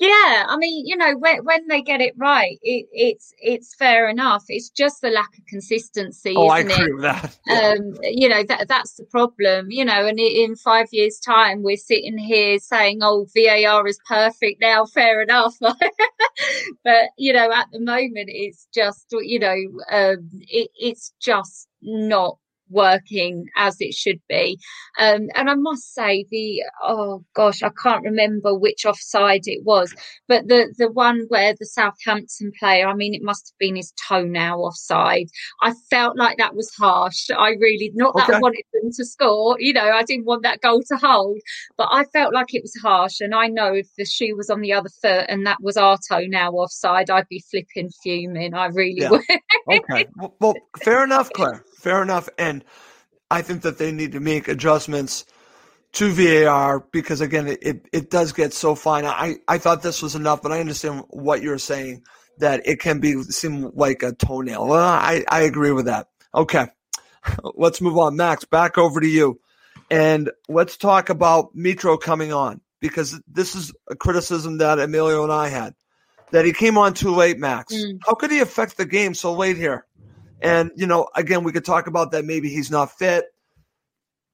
Yeah, I mean, you know, when when they get it right, it, it's it's fair enough. It's just the lack of consistency. Oh, I agree it? with that. Yeah. Um, you know, that that's the problem. You know, and in five years' time, we're sitting here saying, "Oh, VAR is perfect now." Fair enough, but you know, at the moment, it's just you know, um, it, it's just not working as it should be. Um, and I must say, the oh gosh, I can't remember which offside it was, but the the one where the Southampton player, I mean, it must have been his toenail offside. I felt like that was harsh. I really not that. I wanted them to score, you know, I didn't want that goal to hold, but I felt like it was harsh. And I know if the shoe was on the other foot and that was our toenail offside, I'd be flipping fuming. I really yeah. would. okay, well, well, fair enough, Claire fair enough. And I think that they need to make adjustments to VAR because again, it, it does get so fine. I, I thought this was enough, but I understand what you're saying that it can be seem like a toenail. Well, I, I agree with that. Okay. Let's move on. Max, back over to you. And let's talk about Mitro coming on because this is a criticism that Emilio and I had that he came on too late, Max. Mm. How could he affect the game so late here? And, you know, again, we could talk about that. Maybe he's not fit,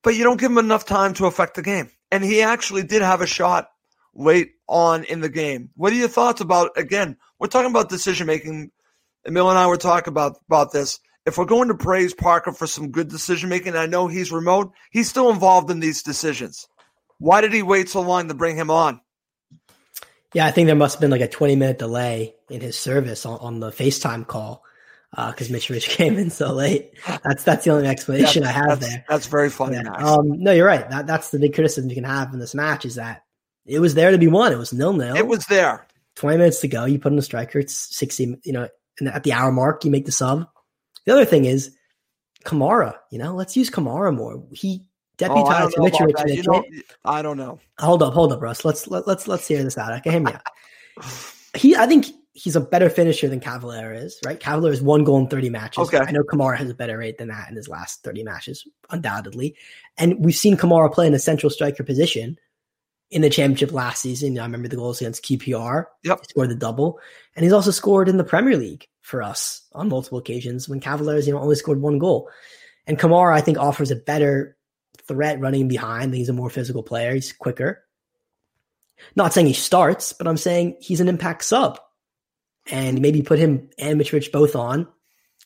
but you don't give him enough time to affect the game. And he actually did have a shot late on in the game. What are your thoughts about, again, we're talking about decision making. Emil and I were talking about, about this. If we're going to praise Parker for some good decision making, I know he's remote, he's still involved in these decisions. Why did he wait so long to bring him on? Yeah, I think there must have been like a 20 minute delay in his service on, on the FaceTime call because uh, Rich came in so late. That's that's the only explanation I have that's, there. That's very funny. Yeah. Um, no, you're right. That that's the big criticism you can have in this match is that it was there to be won. It was nil nil. It was there. Twenty minutes to go. You put in a striker. It's sixty. You know, at the hour mark, you make the sub. The other thing is Kamara. You know, let's use Kamara more. He deputized oh. You know, I don't know. Hold up, hold up, Russ. Let's let, let's let's hear this out. Okay, hear me out. He, I think he's a better finisher than Cavaleiro is, right? Cavaleiro is one goal in 30 matches. Okay. I know Kamara has a better rate than that in his last 30 matches, undoubtedly. And we've seen Kamara play in a central striker position in the championship last season. I remember the goals against QPR. Yep. He scored the double. And he's also scored in the Premier League for us on multiple occasions when Cavaleiro's, you know, only scored one goal. And Kamara, I think, offers a better threat running behind. He's a more physical player. He's quicker. Not saying he starts, but I'm saying he's an impact sub and maybe put him and Mitrovic both on.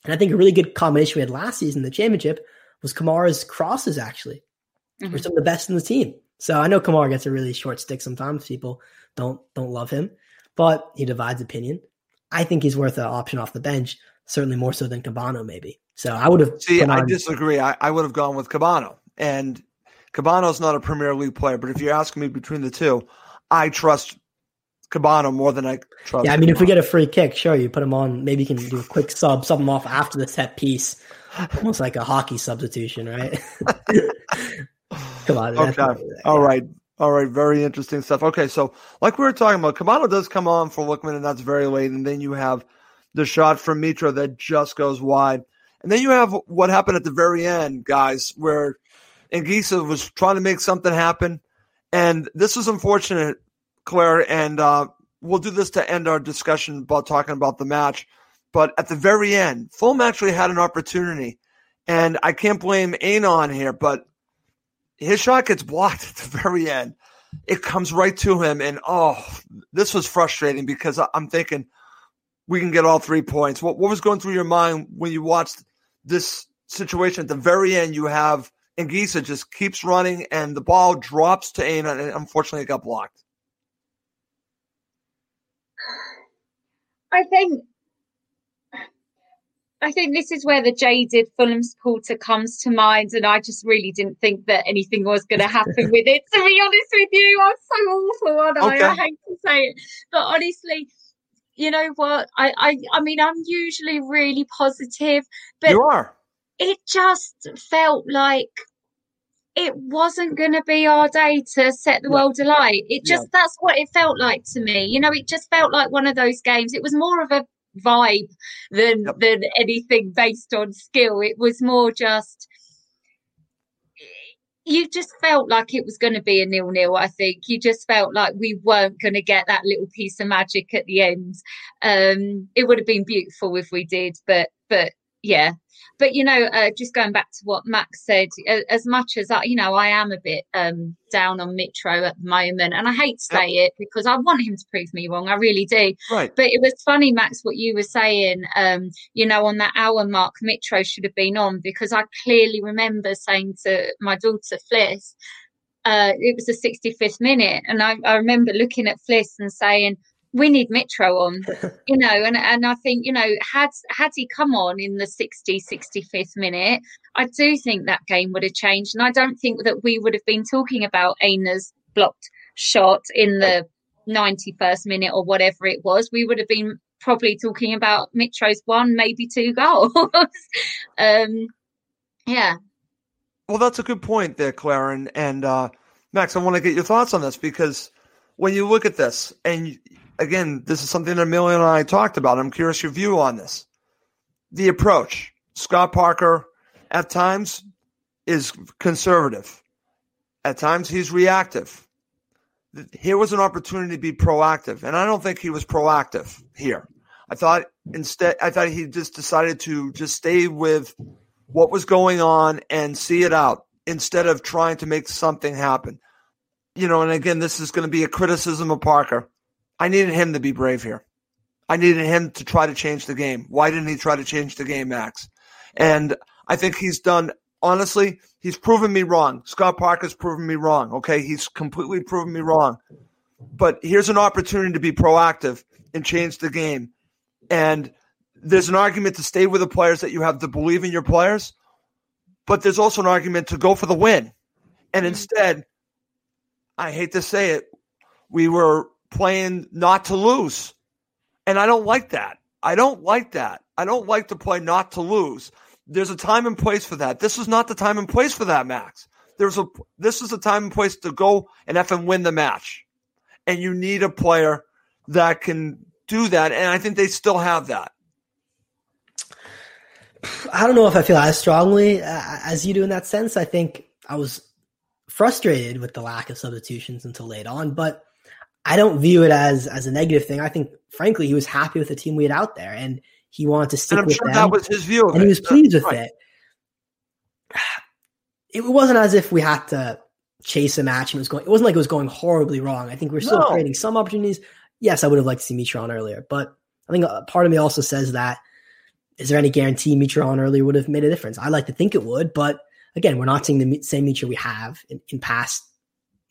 And I think a really good combination we had last season in the championship was Kamara's crosses, actually. Mm-hmm. Were some of the best in the team. So I know Kamara gets a really short stick sometimes. People don't don't love him, but he divides opinion. I think he's worth an option off the bench, certainly more so than Kebano, maybe. So I would have. See, I disagree. I, I would have gone with Kebano. And Kebano's not a Premier League player, but if you're asking me between the two, I trust Kebano more than I trust. Yeah, I mean, if we get a free kick, sure, you put him on. Maybe you can do a quick sub, sub him off after the set piece, almost like a hockey substitution, right? Come on. Okay. All right. All right. Very interesting stuff. Okay. So, like we were talking about, Kebano does come on for Lookman, and that's very late. And then you have the shot from Mitro that just goes wide. And then you have what happened at the very end, guys, where Anguissa was trying to make something happen. And this was unfortunate Claire, and uh, we'll do this to end our discussion about talking about the match. But at the very end, Fulham actually had an opportunity, and I can't blame Aina here, but his shot gets blocked at the very end. It comes right to him, and oh, this was frustrating because I'm thinking we can get all three points. What, what was going through your mind when you watched this situation at the very end? You have Anguissa just keeps running, and the ball drops to Aina, and unfortunately, it got blocked. I think I think this is where the jaded Fulham supporter comes to mind, and I just really didn't think that anything was going to happen with it. To be honest with you, I'm so awful, okay. I? I hate to say it, but honestly, you know what? I, I, I mean, I'm usually really positive, but you are. It just felt like it wasn't going to be our day to set the world alight. It just, yeah. that's what it felt like to me. You know, it just felt like one of those games. It was more of a vibe than, yep. than anything based on skill. It was more just, you just felt like it was going to be a nil nil. I think you just felt like we weren't going to get that little piece of magic at the end. Um, it would have been beautiful if we did, but but yeah, but you know, uh, just going back to what Max said, as much as I, you know, I am a bit um, down on Mitro at the moment, and I hate to say it because I want him to prove me wrong. I really do. Right. But it was funny, Max, what you were saying. Um, you know, on that hour mark, Mitro should have been on because I clearly remember saying to my daughter Fliss, uh, it was the 65th minute, and I, I remember looking at Fliss and saying we need Mitro on, you know, and, and I think, you know, had had he come on in the 60, 65th minute, I do think that game would have changed. And I don't think that we would have been talking about Aina's blocked shot in the 91st minute or whatever it was. We would have been probably talking about Mitro's one, maybe two goals. um, yeah. Well, that's a good point there, Claire. And, and uh, Max, I want to get your thoughts on this because when you look at this and again, this is something that Amelia and I talked about. I'm curious your view on this. The approach. Scott Parker, at times, is conservative. At times, he's reactive. Here was an opportunity to be proactive, and I don't think he was proactive here. I thought instead, I thought he just decided to just stay with what was going on and see it out instead of trying to make something happen. You know, and again, this is going to be a criticism of Parker. I needed him to be brave here. I needed him to try to change the game. Why didn't he try to change the game, Max? And I think he's done, honestly, he's proven me wrong. Scott Parker's proven me wrong. Okay. He's completely proven me wrong. But here's an opportunity to be proactive and change the game. And there's an argument to stay with the players that you have to believe in your players, but there's also an argument to go for the win. And mm-hmm. instead, I hate to say it, we were playing not to lose. And I don't like that. I don't like that. I don't like to play not to lose. There's a time and place for that. This is not the time and place for that, Max. There's a this is a time and place to go and F and win the match. And you need a player that can do that. And I think they still have that. I don't know if I feel as strongly uh, as you do in that sense. I think I was frustrated with the lack of substitutions until late on, but I don't view it as as a negative thing. I think, frankly, he was happy with the team we had out there, and he wanted to stick with sure them. That was his view, and it. he was pleased with right. it. It wasn't as if we had to chase a match and it was going. It wasn't like it was going horribly wrong. I think we're still no. creating some opportunities. Yes, I would have liked to see Mitron earlier, but I think a part of me also says that is there any guarantee Mitron earlier would have made a difference? I like to think it would, but again, we're not seeing the same Mitro we have in, in past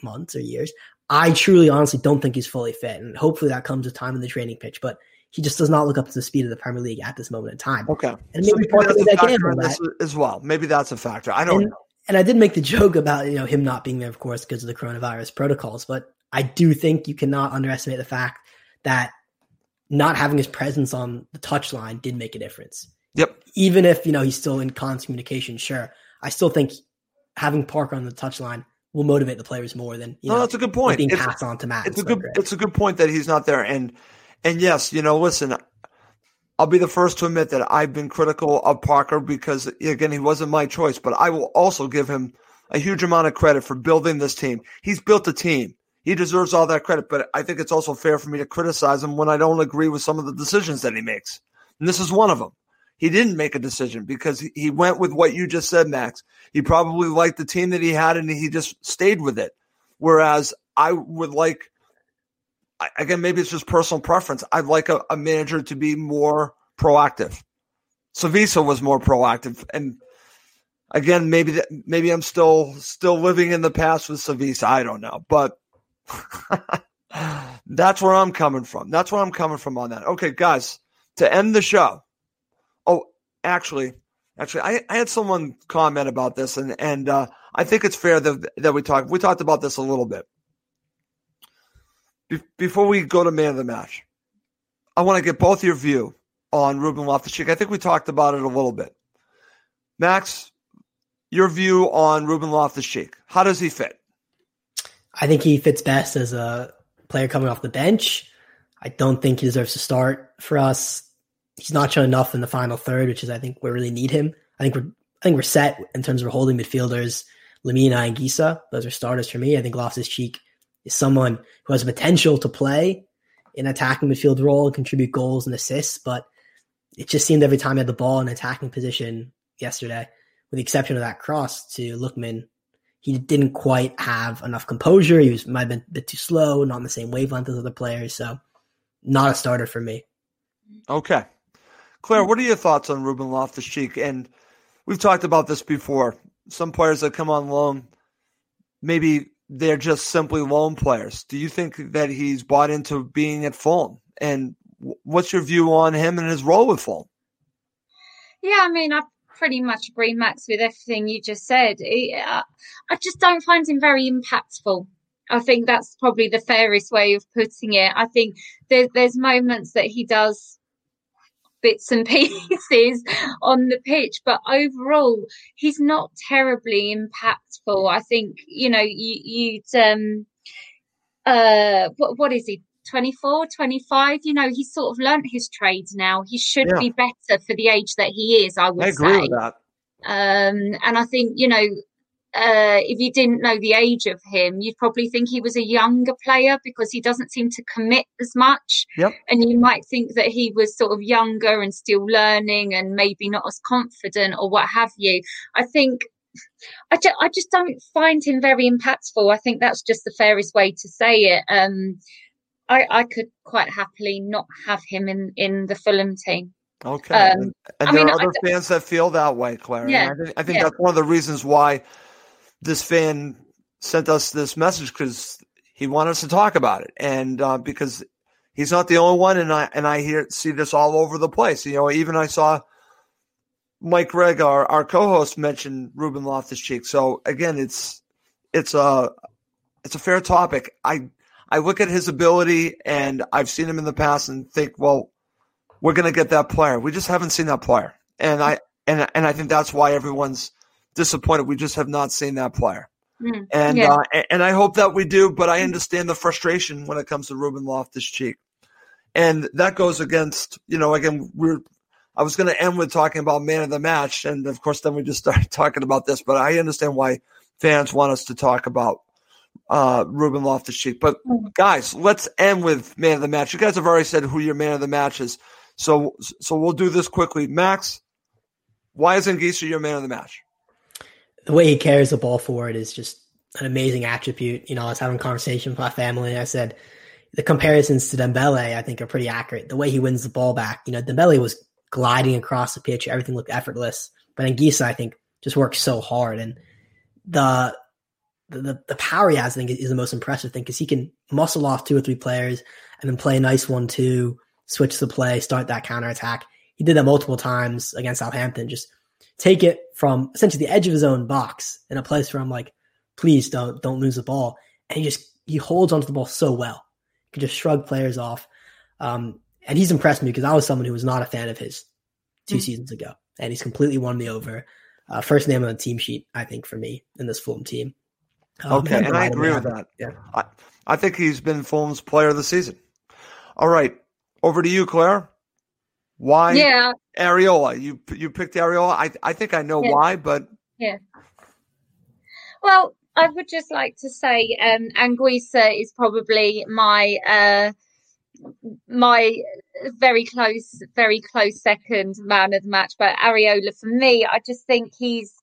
months or years. I truly, honestly don't think he's fully fit, and hopefully that comes with time in the training pitch. But he just does not look up to the speed of the Premier League at this moment in time. Okay, and maybe, so that's that as well. Maybe that's a factor. I don't and, know. And I did make the joke about you know him not being there, of course, because of the coronavirus protocols. But I do think you cannot underestimate the fact that not having his presence on the touchline did make a difference. Yep. Even if you know he's still in constant communication, sure, I still think having Parker on the touchline will motivate the players more than you no, know, that's a good point. Being it's, passed on to Matt. It's a good. It's a good point that he's not there, and and yes, you know, listen, I'll be the first to admit that I've been critical of Parker because again, he wasn't my choice, but I will also give him a huge amount of credit for building this team. He's built a team. He deserves all that credit, but I think it's also fair for me to criticize him when I don't agree with some of the decisions that he makes. And this is one of them he didn't make a decision because he went with what you just said, Max. He probably liked the team that he had and he just stayed with it. Whereas I would like, again, maybe it's just personal preference. I'd like a, a manager to be more proactive. Slavisa was more proactive, and again, maybe that maybe I'm still still living in the past with Slavisa. I don't know, but that's where I'm coming from. That's where I'm coming from on that. Okay, guys, to end the show, actually, actually, I, I had someone comment about this, and and uh, I think it's fair that that we talk. We talked about this a little bit Be- before we go to man of the match. I want to get both your view on Ruben Loftus-Cheek. I think we talked about it a little bit. Max, your view on Ruben Loftus Cheek. How does he fit? I think he fits best as a player coming off the bench. I don't think he deserves to start for us. He's not shown enough in the final third, which is I think we really need him. I think we're I think we're set in terms of holding midfielders. Lemina and Gisa, those are starters for me. I think Loftus Cheek is someone who has potential to play in attacking midfield role and contribute goals and assists, but it just seemed every time he had the ball in attacking position yesterday, with the exception of that cross to Lookman, he didn't quite have enough composure. He was might have been a bit too slow, not on the same wavelength as other players. So not a starter for me. Okay. Claire, what are your thoughts on Ruben Loftus Cheek? And we've talked about this before. Some players that come on loan, maybe they're just simply loan players. Do you think that he's bought into being at Fulham? And what's your view on him and his role with Fulham? Yeah, I mean, I pretty much agree, Max, with everything you just said. Uh, I just don't find him very impactful. I think that's probably the fairest way of putting it. I think there's there's moments that he does bits and pieces on the pitch, but overall, he's not terribly impactful. I think you know you, you'd um uh what what is he 24 25 you know he's sort of learnt his trade now he should yeah. be better for the age that he is i would I agree say with that. um and i think you know uh, if you didn't know the age of him, you'd probably think he was a younger player because he doesn't seem to commit as much. Yep. And you might think that he was sort of younger and still learning and maybe not as confident or what have you. I think I, ju- I just don't find him very impactful. I think that's just the fairest way to say it. Um, I, I could quite happily not have him in, in the Fulham team. Okay. Um, and, and there mean, are other fans that feel that way, Claire. Yeah, I think, I think yeah. that's one of the reasons why this fan sent us this message because he wanted us to talk about it, and uh, because he's not the only one, and I and I hear see this all over the place. You know, even I saw Mike Gregg, our, our co-host, mention Ruben Loftus Cheek. So again, it's it's a it's a fair topic. I I look at his ability, and I've seen him in the past, and think, well, we're going to get that player. We just haven't seen that player, and I and and I think that's why everyone's disappointed. We just have not seen that player. Mm, and yeah. uh, and I hope that we do, but I understand the frustration when it comes to Ruben Loftus Cheek, and that goes against you know again we're I was going to end with talking about man of the match, and of course then we just started talking about this, but I understand why fans want us to talk about uh, Ruben Loftus Cheek. But hmm. guys, let's end with man of the match. You guys have already said who your man of the match is, so so we'll do this quickly. Max, why is Anguissa your man of the match? The way he carries the ball forward is just an amazing attribute. You know, I was having a conversation with my family and I said the comparisons to Dembele, I think, are pretty accurate. The way he wins the ball back, you know, Dembele was gliding across the pitch, everything looked effortless. But Anguissa, I think, just works so hard. And the the, the power he has, I think, is the most impressive thing because he can muscle off two or three players and then play a nice one, two, switch the play, start that counter attack. He did that multiple times against Southampton, just take it from essentially the edge of his own box in a place where I'm like, please don't don't lose the ball. And he just he holds onto the ball so well. He can just shrug players off. Um, and he's impressed me because I was someone who was not a fan of his 2 mm-hmm. seasons ago, and he's completely won me over. Uh, first name on the team sheet, I think, for me in this Fulham team. Um, okay, and, and I agree with that. Yeah, I, I think he's been Fulham's player of the season. All right, over to you, Claire. Why? Yeah. Areola. You you picked Areola. I I think I know yeah. why, but yeah. Well, I would just like to say, um, Anguissa is probably my uh, my very close, very close second man of the match. But Areola, for me, I just think he's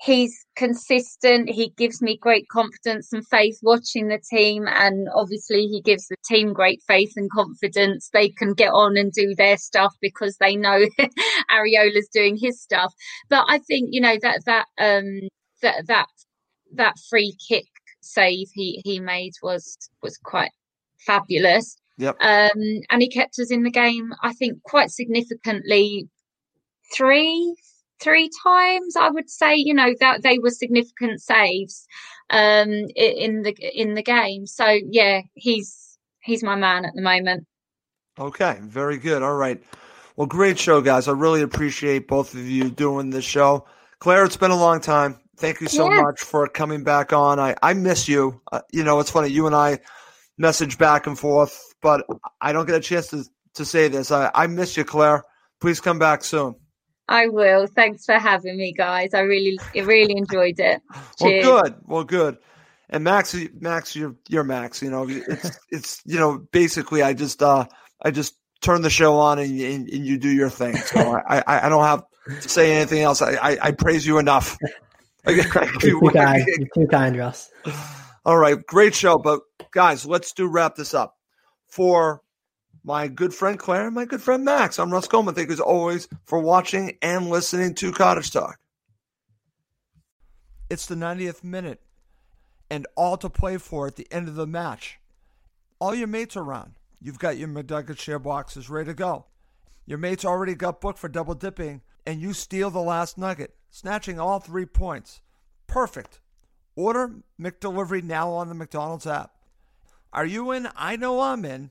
he's consistent. He gives me great confidence and faith watching the team. And obviously, he gives the team great faith and confidence. They can get on and do their stuff because they know Areola's doing his stuff. But I think, you know, that, that, um, that, that, that free kick save he, he made was, was quite fabulous. Yep. Um, and he kept us in the game, I think, quite significantly three, three times. I would say, you know, that they were significant saves um, in the in the game. So yeah, he's he's my man at the moment. Okay, very good. All right. Well, great show, guys. I really appreciate both of you doing this show. Claire, it's been a long time. thank you so Yeah. much for coming back on. I, I miss you. Uh, you know, it's funny. You and I message back and forth, but I don't get a chance to, to say this. I, I miss you, Claire. Please come back soon. I will. Thanks for having me, guys. I really, really enjoyed it. Well, good. Well, good. And Max, Max, you're you're Max. You know, it's it's you know basically I just uh I just turn the show on and, and, and you do your thing. So I, I I don't have to say anything else. I I, I praise you enough. You're too kind. You're too kind, Russ. All right, great show. But guys, let's do wrap this up. For my good friend Claire and my good friend Max, I'm Russ Coleman. Thank you as always for watching and listening to Cottage Talk. It's the 90th minute and all to play for at the end of the match. All your mates are around. You've got your McNugget share boxes ready to go. Your mates already got booked for double dipping, and you steal the last nugget, snatching all three points. Perfect. Order McDelivery now on the McDonald's app. Are you in? I know I'm in.